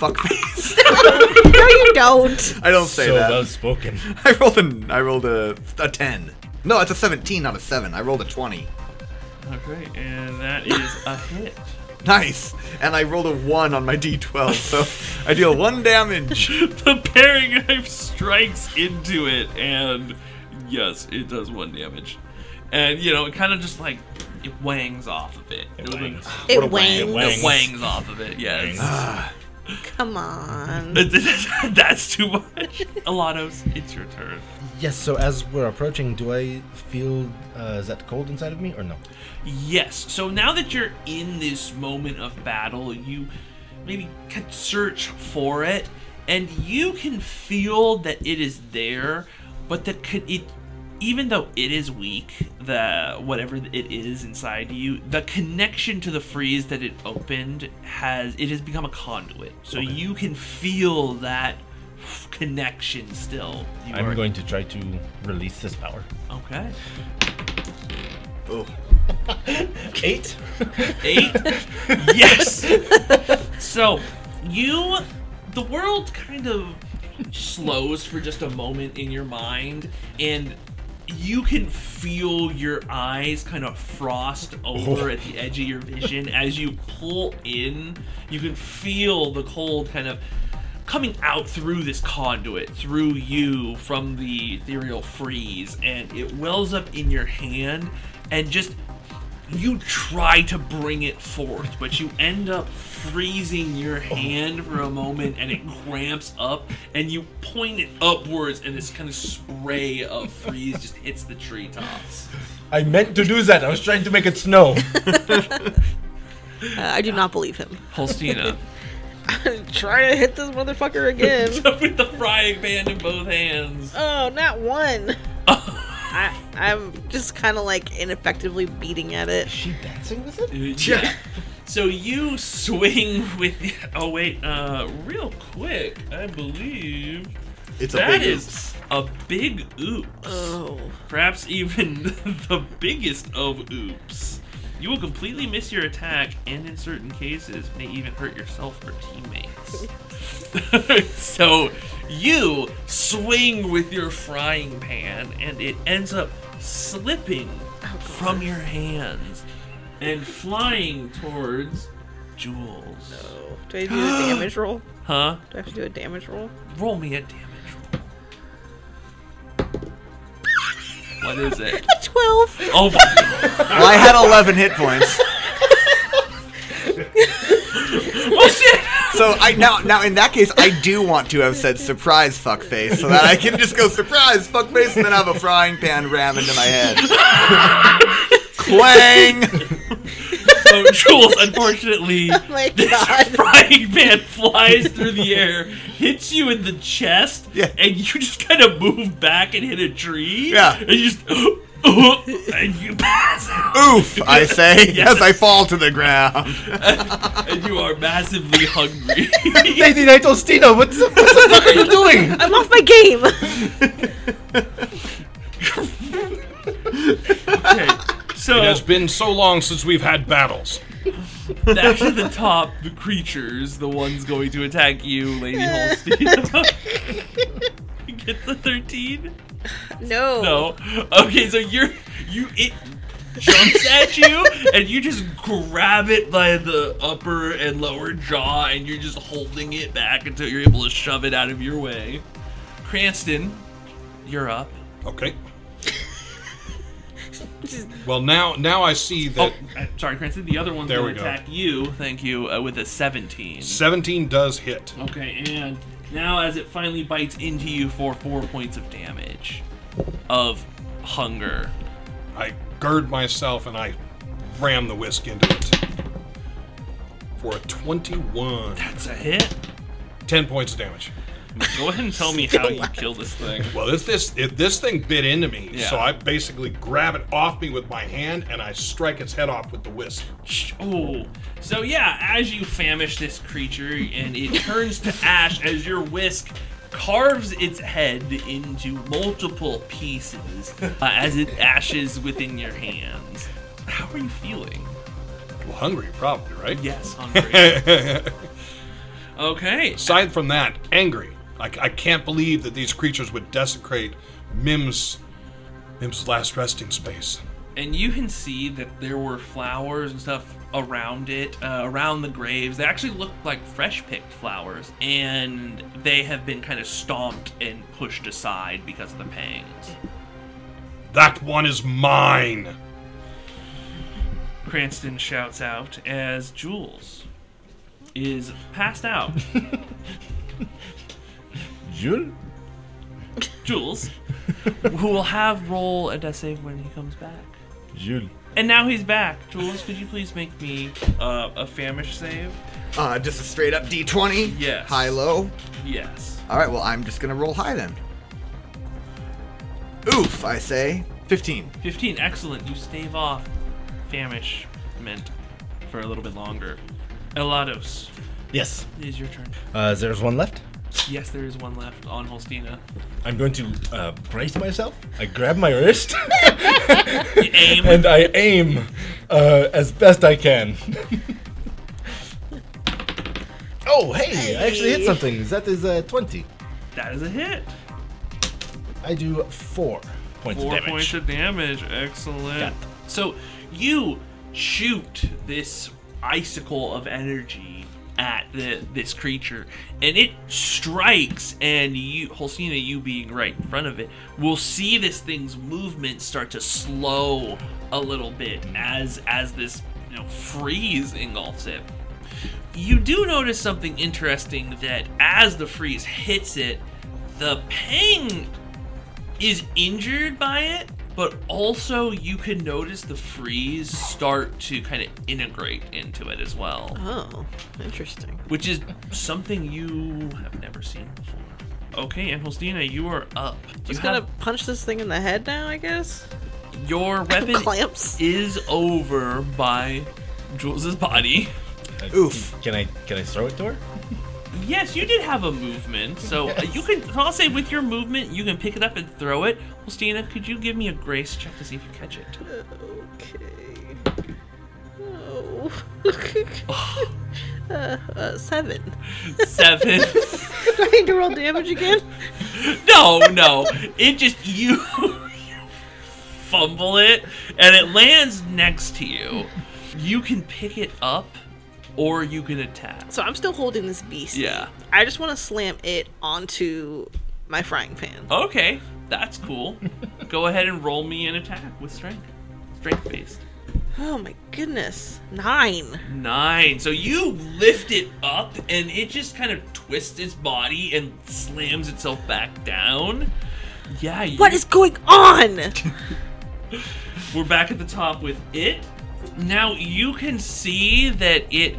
fuckface. [LAUGHS] no, you don't. I don't say so that. well spoken. [LAUGHS] I rolled a, I rolled a, a 10. No, it's a 17, not a 7. I rolled a 20. Okay, and that is a hit. [LAUGHS] Nice. And I rolled a 1 on my d12, so I deal 1 damage. the paring knife strikes into it, and yes, it does one damage. And you know, it kind of just like it wangs off of it. It It wangs. It What a wangs. It It wangs off of it. Yes. Wangs. [SIGHS] Come on. That's too much. [LAUGHS] Elados, it's your turn. Yes, so as we're approaching, do I feel uh, is that cold inside of me or no? Yes. So now that you're in this moment of battle, you maybe can search for it, and you can feel that it is there, but that could it. Even though it is weak, the whatever it is inside you, the connection to the freeze that it opened has it has become a conduit. So you can feel that connection still. You I'm are- going to try to release this power. Okay. Oh, [LAUGHS] Eight. Eight? yes! So, you. The world kind of slows for just a moment in your mind, and you can feel your eyes kind of frost oh. over at the edge of your vision [LAUGHS] as you pull in. You can feel the cold kind of coming out through this conduit, through you from the ethereal freeze, and it wells up in your hand, and just you try to bring it forth, but you end up freezing your hand for a moment and it cramps up and you point it upwards and this kind of spray of freeze just hits the treetops. I meant to do that. I was trying to make it snow. [LAUGHS] Uh, I do not believe him. Holsteena, [LAUGHS] Try to hit this motherfucker again. [LAUGHS] with the frying pan in both hands. oh, not one. I, I'm just kind of like ineffectively beating at it. Is she dancing with it? Yeah. [LAUGHS] So you swing with. Oh wait, uh, real quick, I believe it's a big is oops. a big oops. Oh. Perhaps even [LAUGHS] the biggest of oops. You will completely miss your attack, and in certain cases, may even hurt yourself or teammates. [LAUGHS] [LAUGHS] so, you swing with your frying pan, and it ends up slipping oh, from your hands and flying towards Jules. No. Do I do a damage roll? [GASPS] Huh? Do I have to do a damage roll? Roll me a damage roll. What is it? [LAUGHS] A 12. Oh my Well, I had 11 hit points. [LAUGHS] Oh shit! So I now now in that case I do want to have said surprise fuckface so that I can just go surprise fuckface and then have a frying pan ram into my head. Clang! So Jules, unfortunately, [LAUGHS] Oh this frying pan flies through the air, hits you in the chest, Yeah. and you just kind of move back and hit a tree. Yeah. And you just and you pass out, Oof, I [LAUGHS] say Yes. as I fall to the ground. [LAUGHS] and you are massively hungry. [LAUGHS] Lady Knight Holsteena, what the, what the fuck are you doing? I'm off my game. okay. So It has been so long since we've had battles. back to the top, the creatures, the ones going to attack you, Lady Holsteena. Get the thirteen. no. No. Okay, so you're you it jumps at you [LAUGHS] and you just grab it by the upper and lower jaw and you're just holding it back until you're able to shove it out of your way. Cranston, you're up. Okay. [LAUGHS] Well, now now I see Oh, that uh, sorry, Cranston. The other one's There going to attack you. Thank you. Uh, with a 17. 17 does hit. Okay, and now as it finally bites into you for four points of damage of hunger. I gird myself and I ram the whisk into it. For a 21. That's a hit. 10 points of damage. [LAUGHS] Go ahead and tell me how you kill this thing. Well, if this if this thing bit into me, Yeah. so I basically grab it off me with my hand and I strike its head off with the whisk. Oh, so yeah, as you famish this creature and it turns to ash as your whisk carves its head into multiple pieces uh, as it ashes within your hands. How are you feeling? Well, hungry, probably, right? Yes, hungry. [LAUGHS] okay. Aside from that, angry. I, I can't believe that these creatures would desecrate Mim's Mim's last resting space. And you can see that there were flowers and stuff around it, uh, around the graves. They actually look like fresh picked flowers, and they have been kind of stomped and pushed aside because of the pangs. That one is mine! Cranston shouts out as Jules is passed out. [LAUGHS] Jules? Jules, who will have roll a death save when he comes back. Jules. And now he's back. Jules, could you please make me uh, a famish save? Uh, just a straight up D20? Yes. High low? Yes. All right, well, I'm just going to roll high then. Oof, I say. 15. 15, excellent. You stave off famish meant for a little bit longer. Elados, Yes. it is your turn. Uh, there's one left. Yes, there is one left on Holsteena. I'm going to uh, brace myself. I grab my wrist. [LAUGHS] aim. And I aim uh, as best I can. [LAUGHS] oh, hey, I actually hit something. That is a 20. That is a hit. I do four points Four of damage. points of damage. Excellent. So you shoot this icicle of energy at the, this creature, and it strikes, and you, Holsteena, you being right in front of it, will see this thing's movement start to slow a little bit as as this you know freeze engulfs it. You do notice something interesting that as the freeze hits it, the pang is injured by it, but also you can notice the freeze start to kind of integrate into it as well. Oh, interesting. Which is something you have never seen before. Okay, Angelsteina, you are up. Do Just you gotta have... punch this thing in the head now, I guess. Your [LAUGHS] weapon clamps is over by Jules's body. Uh, Oof. Can I can I throw it to her? Yes, you did have a movement. So uh, yes. you can. I'll say with your movement, you can pick it up and throw it. Well, Stina, could you give me a grace check to see if you catch it? Okay. No. oh. [LAUGHS] uh, uh, seven. Seven. [LAUGHS] Do I need to roll damage again? No, no. It just [LAUGHS] you fumble it and it lands next to you. You can pick it up or you can attack. So I'm still holding this beast. Yeah. I just want to slam it onto my frying pan. Okay, that's cool. [LAUGHS] Go ahead and roll me an attack with strength. Strength based. Oh my goodness. Nine. Nine. So you lift it up and it just kind of twists its body and slams itself back down. Yeah. You... What is going on? [LAUGHS] [LAUGHS] We're back at the top with it. Now you can see that it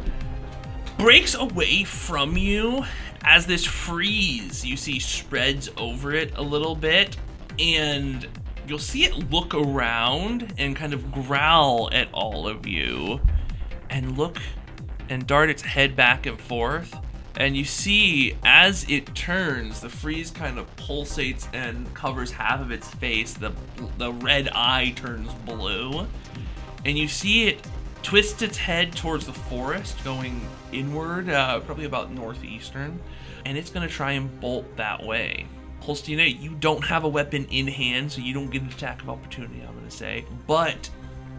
breaks away from you as this freeze you see spreads over it a little bit, and you'll see it look around and kind of growl at all of you and look and dart its head back and forth. And you see as it turns, the freeze kind of pulsates and covers half of its face. The, the red eye turns blue. And you see it twists its head towards the forest, going inward, uh, probably about northeastern, and it's going to try and bolt that way. Holstina, you don't have a weapon in hand, so you don't get an attack of opportunity, I'm going to say. But,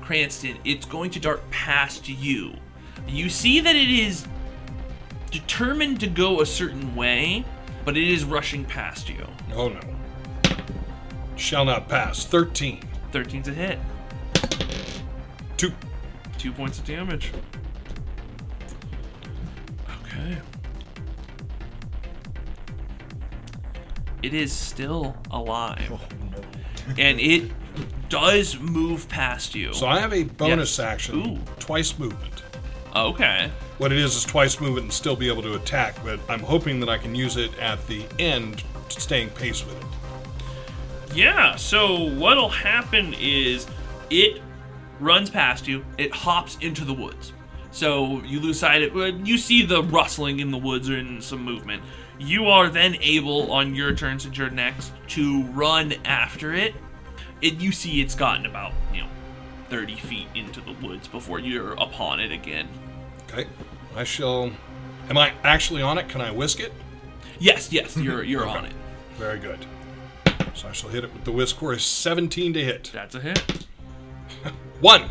Cranston, it's going to dart past you. You see that it is determined to go a certain way, but it is rushing past you. Oh no. Shall not pass. 13. 13's a hit two points of damage. Okay. It is still alive. Oh, no. and it does move past you. So I have a bonus yes. action, Ooh. twice movement. Okay. What it is is twice movement and still be able to attack, but I'm hoping that I can use it at the end, staying pace with it. Yeah, so what'll happen is it runs past you, it hops into the woods. So you lose sight of you see the rustling in the woods or in some movement. You are then able on your turn since you're next to run after it. It you see it's gotten about, you know, 30 feet into the woods before you're upon it again. Okay. I shall Am I actually on it? Can I whisk it? Yes, yes, [LAUGHS] you're you're okay. on it. Very good. So I shall hit it with the whisk Course 17 to hit. That's a hit. One.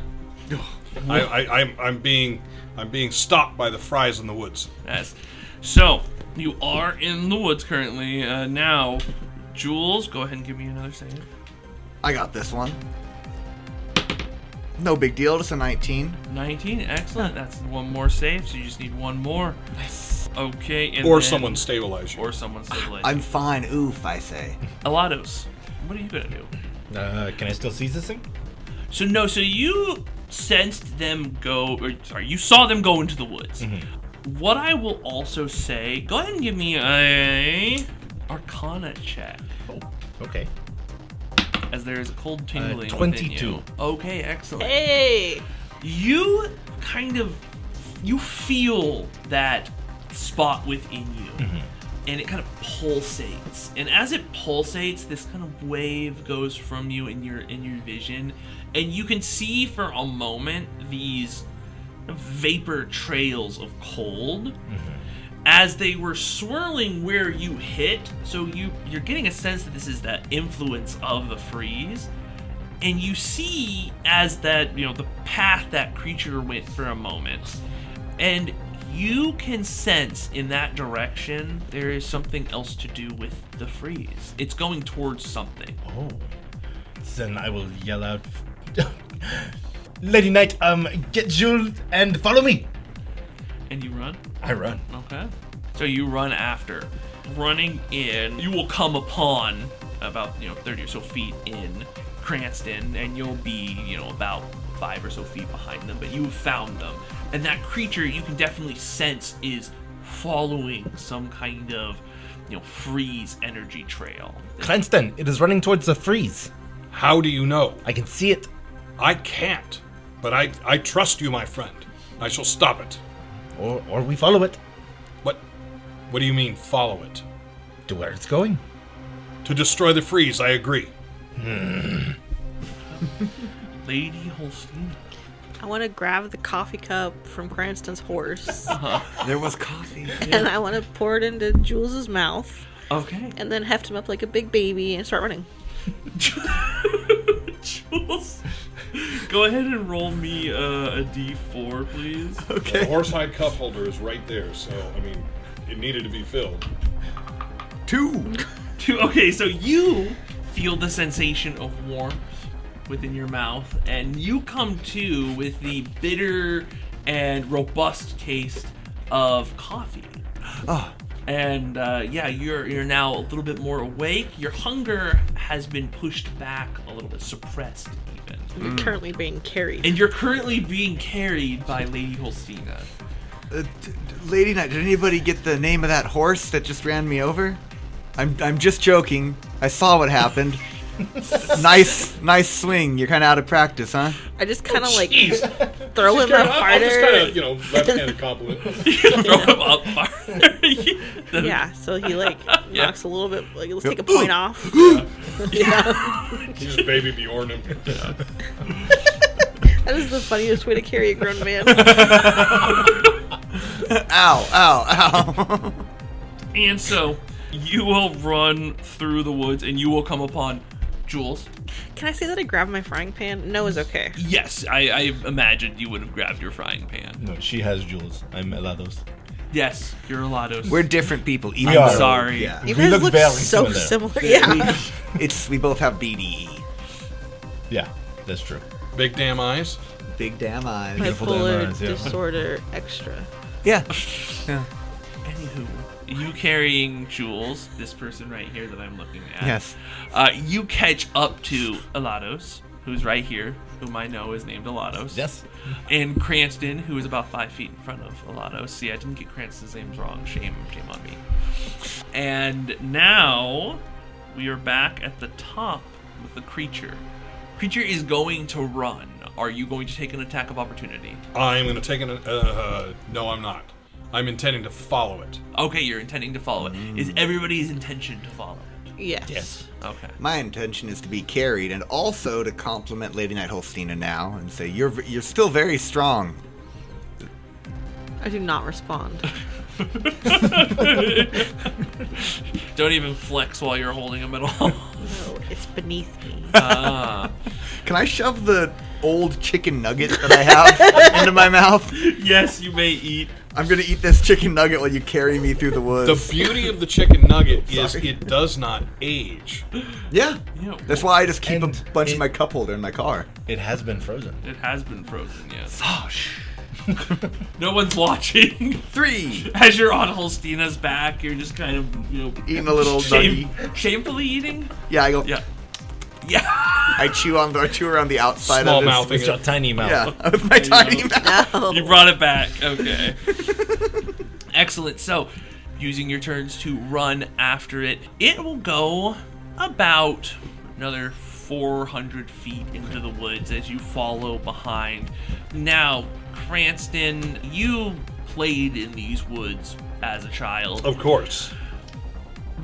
I, I, I'm, I'm being I'm being stopped by the fries in the woods. Yes. So you are in the woods currently. Uh, now, Jules, go ahead and give me another save. I got this one. No big deal. Just a 19. 19, excellent. That's one more save, so you just need one more. Nice. Okay, and Or then- someone stabilize you. or someone stabilize. I'm fine. Oof, I say. Elados, what are you gonna do? Uh, can I still seize this thing? So no, so you sensed them go, or sorry, you saw them go into the woods. Mm-hmm. What I will also say, go ahead and give me a Arcana check, Oh, okay. as there is a cold uh, tingling. within 22. you. Okay, excellent. Hey! you kind of you feel that spot within you mm-hmm. and it kind of pulsates and as it pulsates this kind of wave goes from you in your in your vision and you can see for a moment these vapor trails of cold. Mm-hmm. As they were swirling where you hit so you you're getting a sense that this is the influence of the freeze. And you see as that you know the path that creature went for a moment. And you can sense in that direction there is something else to do with the freeze. It's going towards something. Oh. Then I will yell out, [LAUGHS] Lady Knight, um, get Jules and follow me. and you run I run. okay so you run after running in you will come upon about you know 30 or so feet in cranston and you'll be you know about five or so feet behind them but you have found them and that creature you can definitely sense is following some kind of you know freeze energy trail Cranston, it is running towards the freeze. How do you know? I can see it. I can't. But I, I trust you, my friend. I shall stop it. Or, or we follow it What what do you mean follow it? to where it's going. To destroy the freeze, I agree. [LAUGHS] lady Holsteena I want to grab the coffee cup from Cranston's horse uh-huh. There was coffee. [LAUGHS] and I want to pour it into Jules's mouth okay and then heft him up like a big baby and start running. [LAUGHS] Jules, go ahead and roll me uh, a d4 please Okay. The horsehide cup holder is right there, so I mean it needed to be filled. Two. Two- Okay, so you feel the sensation of warmth within your mouth, and you come to with the bitter and robust taste of coffee. Oh, And uh, yeah, you're you're now a little bit more awake. Your hunger has been pushed back a little bit, suppressed even, You're currently being carried. and you're currently being carried by Lady Holsteena. uh, d- d- Lady Knight, did anybody get the name of that horse that just ran me over? I'm, I'm just joking. I saw what happened. [LAUGHS] nice, nice swing. You're kind of out of practice, huh? I just kind of oh, like Jeez. throw him up I'll just kind of, you know, left-handed compliment. [LAUGHS] [LAUGHS] Throw him up farther. Then- Yeah, so he like Yeah. knocks a little bit. Like let's take a point [GASPS] off. [GASPS] yeah, You just baby Bjorn him. that is the funniest way to carry a grown man. Ow, ow, ow. And so you will run through the woods and you will come upon Jules. Can I say that I grabbed my frying pan? No is okay. Yes, I, I imagined you would have grabbed your frying pan. No, she has Jules. I'm Elados. Yes, you're Elados. We're different people. Even We are. though- sorry. Yeah. You We guys look look, very so similar. similar. Yeah. [LAUGHS] It's we both have. BDE. Yeah, that's true. Big damn eyes. Big damn eyes. Beautiful Bipolar damn eyes, yeah. disorder extra. Yeah. [LAUGHS] yeah. Anywho, you carrying Jules, this person right here that I'm looking at. Yes. Uh, you catch up to Elados, who's right here, whom I know is named Elados. Yes. And Cranston, who is about five feet in front of Elados. See, I didn't get Cranston's names wrong. Shame, shame on me. And now we are back at the top with the creature. Creature is going to run. Are you going to take an attack of opportunity? I'm going to take an. Uh, no, I'm not. I'm intending to follow it. Okay, you're intending to follow it. Is everybody's intention to follow it? Yes. Yes. Okay. My intention is to be carried and also to compliment Lady Knight Holsteena now and say you're v- you're still very strong. I do not respond. [LAUGHS] Don't even flex while you're holding him at all. No, it's beneath me. Ah. Can I shove the old chicken nugget that I have [LAUGHS] into my mouth? yes, you may eat I'm gonna eat this chicken nugget while you carry me through the woods. The beauty of the chicken nugget [LAUGHS] is Sorry. it does not age. yeah. Yeah. That's why I just keep And a bunch it- in my cup holder in my car. It has been frozen. It has been frozen, yes. [LAUGHS] No one's watching. Three. [LAUGHS] As you're on Holsteena's back, you're just kind of, you know, Eating a little shame- nuggie. shamefully eating. Yeah, I go. Yeah, yeah. I chew on the I chew around the outside Small of this. mouthing With your tiny mouth. Yeah, [LAUGHS] with my tiny mouth. No. You brought it back. Okay. [LAUGHS] Excellent. So, using your turns to run after it, it will go about another 400 feet into the woods as you follow behind. Now, Cranston, you played in these woods as a child. Of course.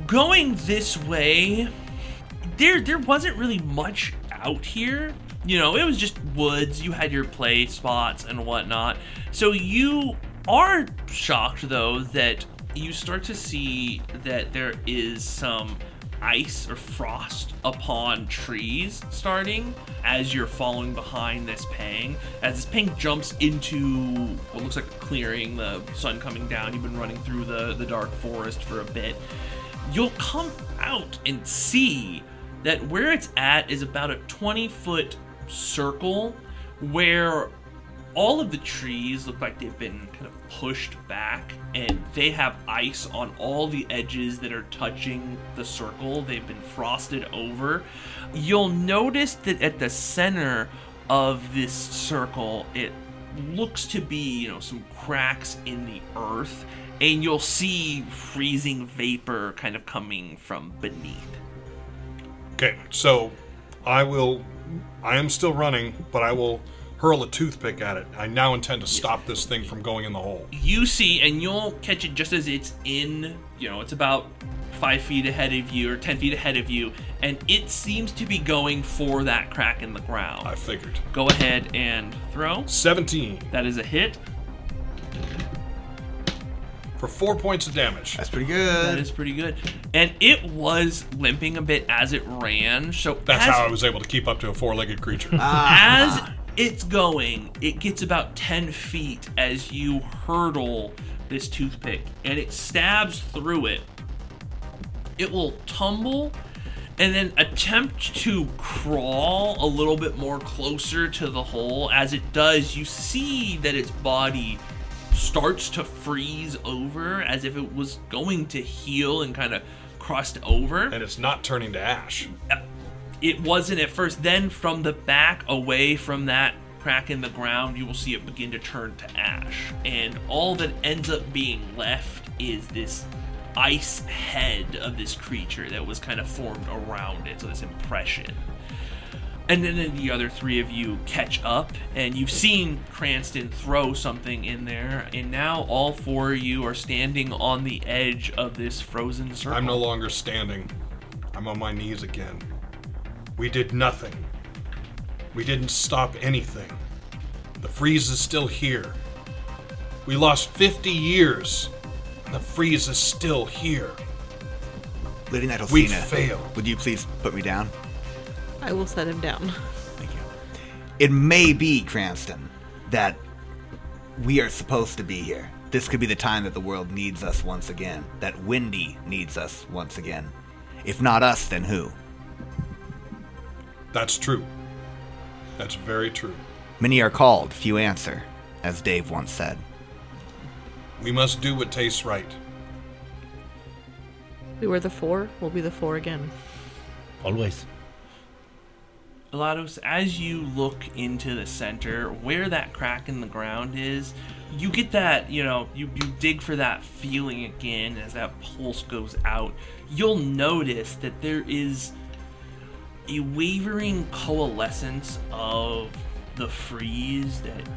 going this way, there there wasn't really much out here. You know, it was just woods. You had your play spots and whatnot. So you are shocked though that you start to see that there is some ice or frost upon trees starting as you're following behind this pang. As this pang jumps into what looks like a clearing, the sun coming down, you've been running through the, the dark forest for a bit you'll come out and see that where it's at is about a 20 foot circle where all of the trees look like they've been kind of pushed back and they have ice on all the edges that are touching the circle. They've been frosted over. You'll notice that at the center of this circle, it looks to be, you know, some cracks in the earth, and you'll see freezing vapor kind of coming from beneath. Okay, so I will. I am still running, but I will hurl a toothpick at it. I now intend to stop this thing from going in the hole. You see, and you'll catch it just as it's in, you know, it's about five feet ahead of you or 10 feet ahead of you, and it seems to be going for that crack in the ground. I figured. Go ahead and throw. 17 That is a hit. For four points of damage. That's pretty good. That is pretty good. And it was limping a bit as it ran. So That's as, how I was able to keep up to a four legged creature. Ah. as it's going, it gets about 10 feet as you hurdle this toothpick and it stabs through it. It will tumble and then attempt to crawl a little bit more closer to the hole. As it does, you see that its body starts to freeze over as if it was going to heal and kind of crust over and it's not turning to ash. it wasn't at first. Then from the back, away from that crack in the ground, you will see it begin to turn to ash. And all that ends up being left is this ice head of this creature that was kind of formed around it. So this impression. And then the other three of you catch up, and you've seen Cranston throw something in there, and now all four of you are standing on the edge of this frozen circle. I'm no longer standing. I'm on my knees again. We did nothing. We didn't stop anything. The freeze is still here. We lost 50 years, and the freeze is still here. Lady Knight We Holsteena, failed. Would you please put me down? I will set him down. Thank you. It may be, Cranston, that we are supposed to be here. This could be the time that the world needs us once again. That Windy needs us once again. If not us, then who? That's true. That's very true. Many are called, few answer, as Dave once said. We must do what tastes right. We were the four. We'll be the four again. Always. Elados, as you look into the center, where that crack in the ground is, you get that, you know, you, you dig for that feeling again as that pulse goes out. You'll notice that there is a wavering coalescence of the freeze that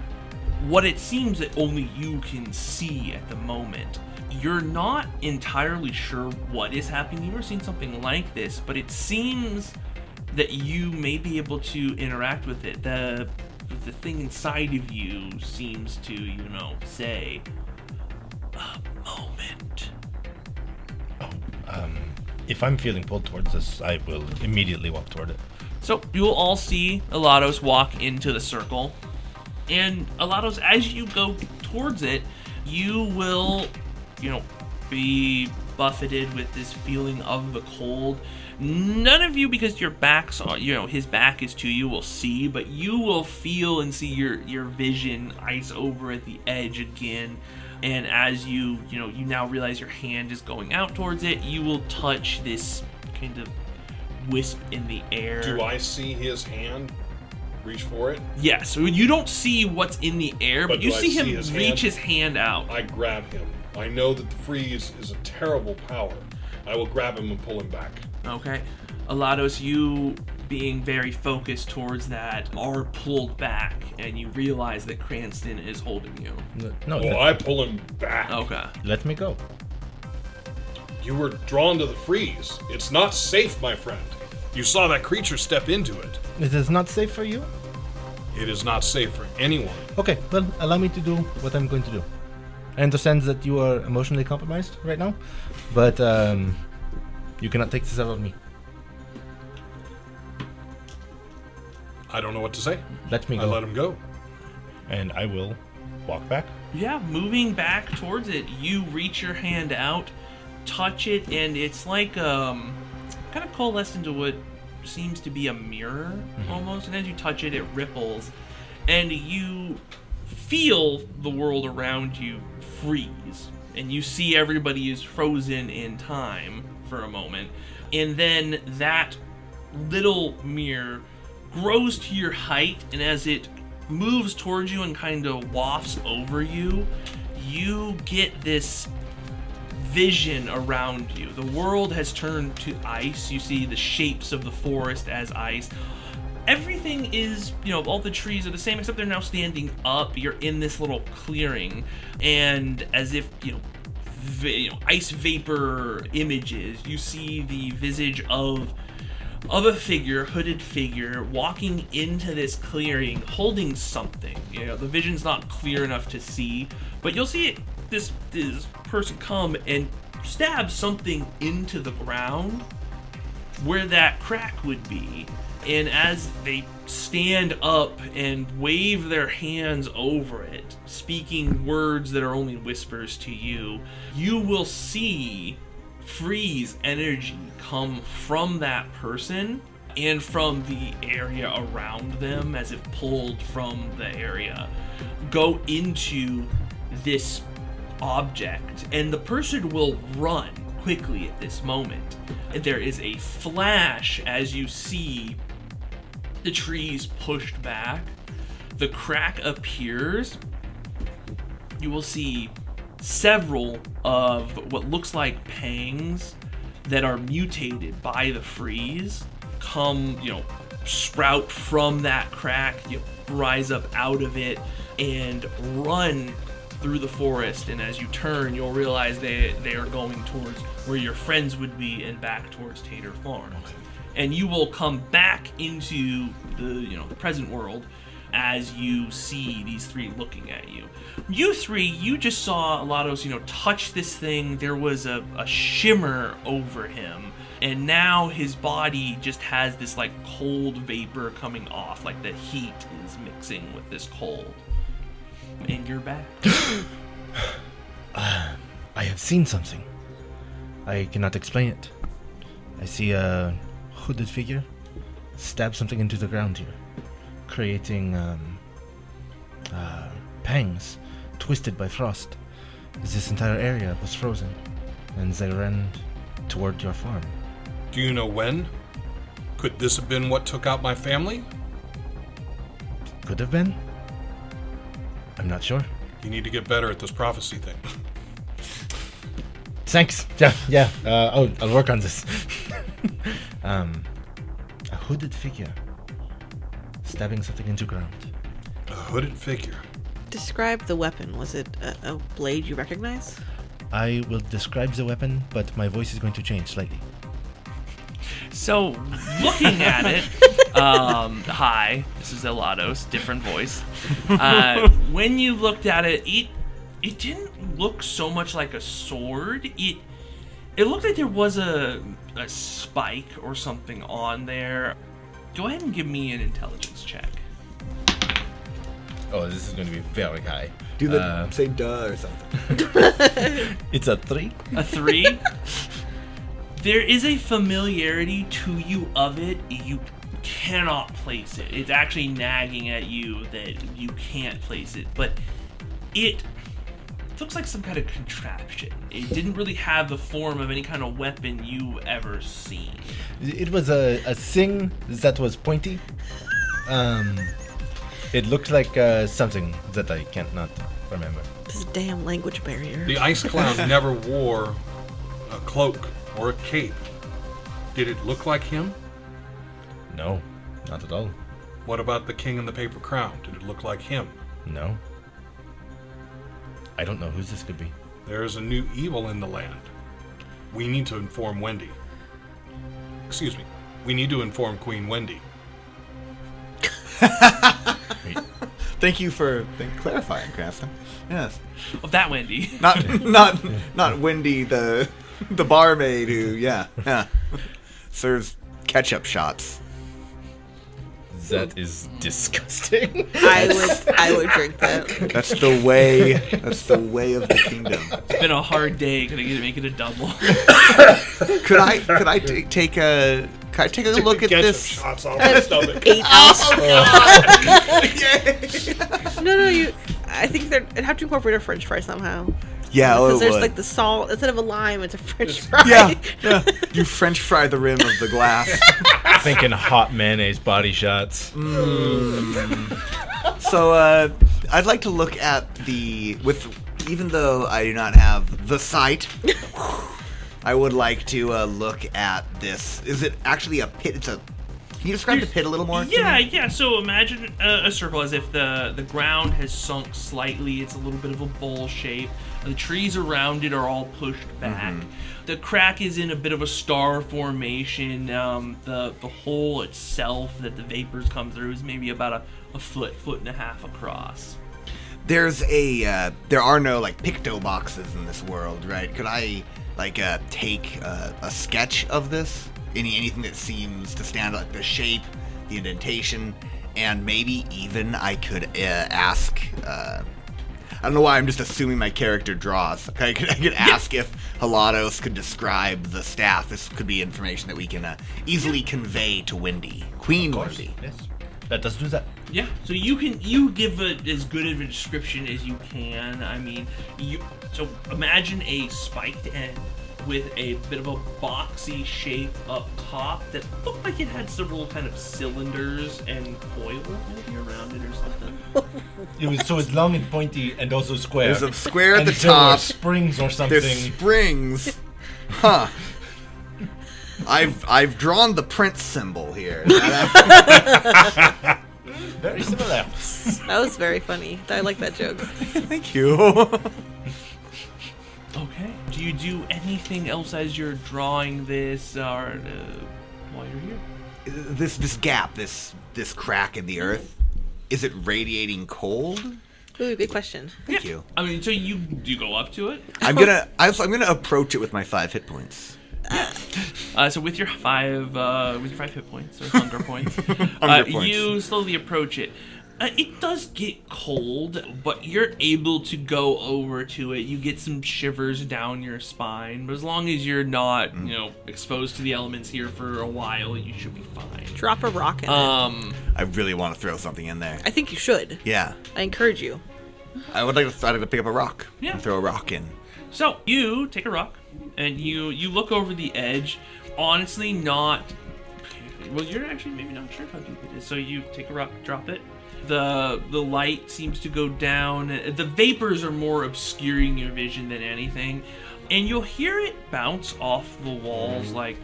what it seems that only you can see at the moment. You're not entirely sure what is happening. You've never seen something like this, but it seems that you may be able to interact with it. The the thing inside of you seems to, you know, say a moment. Um, if I'm feeling pulled towards this, I will immediately walk toward it. So you'll all see Elados walk into the circle. And Elados, as you go towards it, you will, you know, be buffeted with this feeling of the cold. None of you, because your backs are, you know, his back is to you, will see, but you will feel and see your your vision ice over at the edge again. And as you, you know, you now realize your hand is going out towards it, you will touch this kind of wisp in the air. Do I see his hand reach for it? Yes, so you don't see what's in the air, but, But you see see him his reach hand? his hand out. I grab him. I know that the freeze is a terrible power. I will grab him and pull him back. Okay. Elados, you being very focused towards that are pulled back and you realize that Cranston is holding you. No, Oh, let, I pull him back. Okay. let me go. You were drawn to the freeze. It's not safe, my friend. You saw that creature step into it. It is not safe for you? It is not safe for anyone. Okay, well, allow me to do what I'm going to do. I understand that you are emotionally compromised right now, but um, you cannot take this out of me. I don't know what to say. Let me go. I go. let him go. and I will walk back. Yeah, moving back towards it, you reach your hand out, touch it, and it's like um kind of coalesced into what seems to be a mirror almost. And as you touch it, it ripples, and you feel the world around you freeze, and you see everybody is frozen in time for a moment, and then that little mirror grows to your height, and as it moves towards you and kind of wafts over you, you get this vision around you. The world has turned to ice. You see the shapes of the forest as ice. Everything is, you know, all the trees are the same except they're now standing up. You're in this little clearing, and as if, you know, you know ice vapor images, you see the visage of of a figure, hooded figure, walking into this clearing, holding something. You know, the vision's not clear enough to see, but you'll see it, this this person come and stab something into the ground where that crack would be. And as they stand up and wave their hands over it, speaking words that are only whispers to you, you will see freeze energy come from that person and from the area around them as if pulled from the area go into this object. And the person will run quickly at this moment. There is a flash as you see the trees pushed back the crack appears. You will see several of what looks like pangs that are mutated by the freeze come, you know, sprout from that crack, you rise up out of it and run through the forest. And as you turn you'll realize they they are going towards where your friends would be and back towards Tater Farm. And you will come back into the, you know, the present world as you see these three looking at you. You three, you just saw Elados, you know, touch this thing. There was a, a shimmer over him. And now his body just has this like cold vapor coming off, like the heat is mixing with this cold. And you're back. [GASPS] I have seen something. I cannot explain it. I see a hooded figure stab something into the ground here, creating um, uh, pangs twisted by frost. This entire area was frozen, and they ran toward your farm. Do you know when? Could this have been what took out my family? Could have been. I'm not sure. You need to get better at this prophecy thing. Thanks. Yeah, yeah. Uh, I'll, I'll work on this. [LAUGHS] [LAUGHS] um, a hooded figure stabbing something into ground. A hooded figure. Describe the weapon. Was it a, a blade you recognize? I will describe the weapon, but my voice is going to change slightly. So, looking at it, [LAUGHS] um, hi, this is Elados, different voice. Uh, when you looked at it, it it didn't look so much like a sword. It it looked like there was a a spike or something on there. Go ahead and give me an intelligence check. Oh, this is going to be very high. Do the Uh, say duh or something. [LAUGHS] it's a three. A three. [LAUGHS] there is a familiarity to you of it. You cannot place it. It's actually nagging at you that you can't place it. But it looks like some kind of contraption. It didn't really have the form of any kind of weapon you ever seen. It was a, a thing that was pointy. Um, it looked like uh, something that I can't not remember. This damn language barrier. The ice clown [LAUGHS] never wore a cloak or a cape. Did it look like him? No, not at all. What about the king in the paper crown? Did it look like him? No. I don't know whose this could be. There is a new evil in the land. We need to inform Wendy. Excuse me. We need to inform Queen Wendy. Thank you for thank, clarifying, Cranston. Yes, Of that Wendy. not [LAUGHS] not not Wendy, the the barmaid who yeah yeah serves ketchup shots. That is disgusting. I would I would drink that. That's the way. That's the way of the kingdom. It's been a hard day. Could I get make it a double? [LAUGHS] Could I could I t- take a could I take a look at Ketchup this? shots off my stomach. Eight oh, ounce. Oh. [LAUGHS] [LAUGHS] Yeah, No, no, you. I think they're. It'd have to incorporate a French fry somehow. Yeah oh, Because it there's would. like the salt instead of a lime, it's a French fry. yeah, [LAUGHS] yeah. You French fry the rim of the glass. [LAUGHS] Thinking hot mayonnaise body shots. So uh, I'd like to look at the with even though I do not have the sight. [LAUGHS] I would like to uh, look at this. Is it actually a pit? It's a. Can you describe the pit a little more? Yeah, yeah. So imagine a, a circle as if the the ground has sunk slightly. It's a little bit of a bowl shape. The trees around it are all pushed back. The crack is in a bit of a star formation. Um, the the hole itself that the vapors come through is maybe about a, a foot, foot and a half across. There's a. Uh, there are no like picto boxes in this world, right? Could I like uh, take uh, a sketch of this? Any anything that seems to stand out, like the shape, the indentation, and maybe even I could uh, ask. Uh, I don't know why I'm just assuming my character draws. Okay, I could, I could [LAUGHS] ask if Elados could describe the staff. This could be information that we can uh, easily convey to Wendy, Queen Wendy. Yes. that does do that. Yeah, so you can you give it as good of a description as you can. I mean, you so imagine a spiked end with a bit of a boxy shape up top that looked like it had several kind of cylinders and coils maybe around it or something. [LAUGHS] It was, so it's long and pointy and also square. There's a square at and the there were top. springs or something. There's springs. Huh. I've I've drawn the prince symbol here. [LAUGHS] Very similar. That was very funny. I like that joke. Thank you. [LAUGHS] Okay. Do you do anything else as you're drawing this or uh, while you're here? this this gap, this this crack in the earth, is it radiating cold? Ooh, good question. Thank you. I mean, so you you go up to it. I'm gonna I- I'm gonna approach it with my five hit points. Uh, so with your five, uh, with your five hit points or hunger [LAUGHS] points, uh, Hunger points. you slowly approach it. Uh, it does get cold, but you're able to go over to it. You get some shivers down your spine, but as long as you're not, you know, exposed to the elements here for a while, you should be fine. Drop a rock in it. Um, I really want to throw something in there. I think you should. Yeah, I encourage you. I would like to, I'd like to pick up a rock Yeah. and throw a rock in. So you take a rock and you you look over the edge. Honestly, not. Well, you're actually maybe not sure how deep it is. So you take a rock, drop it. The the light seems to go down. The vapors are more obscuring your vision than anything, and you'll hear it bounce off the walls like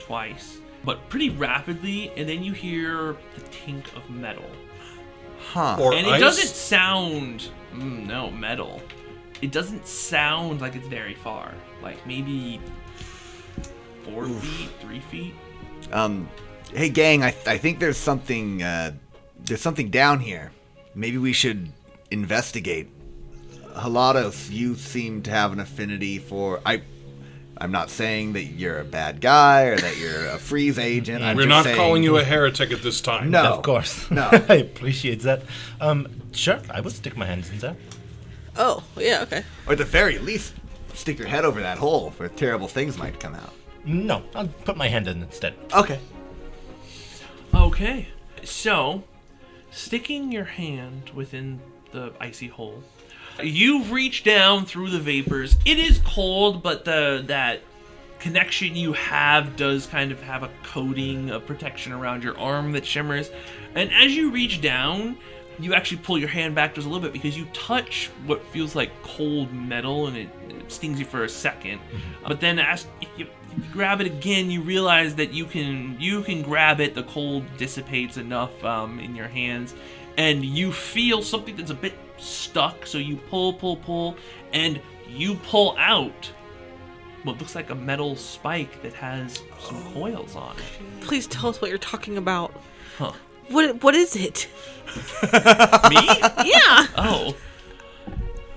twice, but pretty rapidly. And then you hear the tink of metal. Huh. Or And it ice. doesn't sound mm, no metal. It doesn't sound like it's very far. Like maybe four feet, three feet. Um, hey gang, I, I think there's something uh, there's something down here. Maybe we should investigate. Elados, you seem to have an affinity for I. I'm not saying that you're a bad guy or that you're a freeze agent. I'm We're just not saying, calling you a heretic at this time. No. Of course. No. [LAUGHS] I appreciate that. Um, sure, I will stick my hands in there. Oh, yeah, okay. Or at the very least, stick your head over that hole where terrible things might come out. No, I'll put my hand in instead. Okay. Okay. So, sticking your hand within the icy hole, you reach down through the vapors. It is cold, but the that connection you have does kind of have a coating of protection around your arm that shimmers. And as you reach down, you actually pull your hand back just a little bit because you touch what feels like cold metal and it, it stings you for a 2nd mm-hmm. But then as if you, you grab it again, you realize that you can you can grab it. The cold dissipates enough um, in your hands, and you feel something that's a bit stuck. So you pull, pull, pull, and you pull out what looks like a metal spike that has some coils on it. Please tell us what you're talking about. Huh. What What is it? [LAUGHS] Me? [LAUGHS] Yeah. Oh.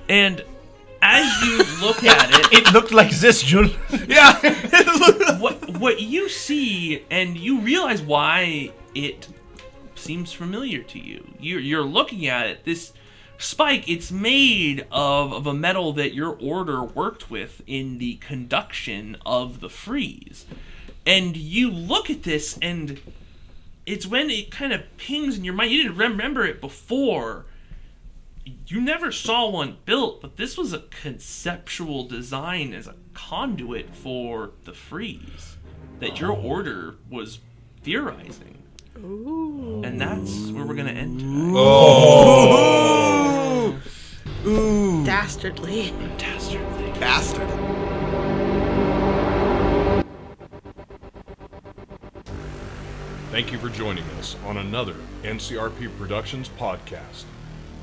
And as you look at it, [LAUGHS] It looked like this, Jul. [LAUGHS] Yeah. [LAUGHS] what what you see and you realize why it seems familiar to you. You're you're looking at it. This spike, it's made of, of a metal that your order worked with in the conduction of the freeze. And you look at this and it's when it kind of pings in your mind. You didn't remember it before. You never saw one built, but this was a conceptual design as a conduit for the freeze that your oh. order was theorizing. Ooh. And that's where we're gonna end tonight. Oh. Dastardly. Dastardly. Bastard. Thank you for joining us on another NCRP Productions podcast.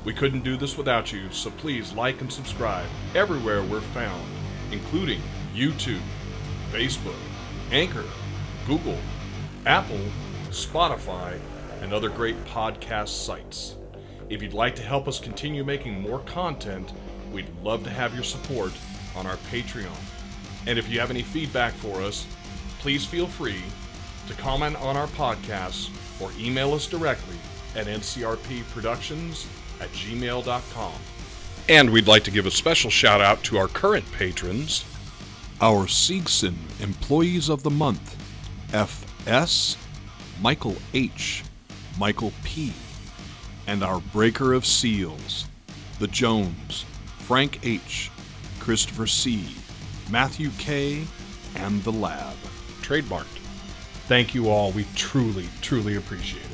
We couldn't do this without you, so please like and subscribe everywhere we're found, including YouTube, Facebook, Anchor, Google, Apple, Spotify, and other great podcast sites. If you'd like to help us continue making more content, we'd love to have your support on our Patreon. And if you have any feedback for us, please feel free to comment on our podcasts or email us directly at ncrpproductions at gmail.com. And we'd like to give a special shout out to our current patrons our Siegson Employees of the Month FS, Michael H., Michael P., and our Breaker of Seals the Jones, Frank H., Christopher C., Matthew K., and the Lab. Trademarked. Thank you all. We truly, truly appreciate it.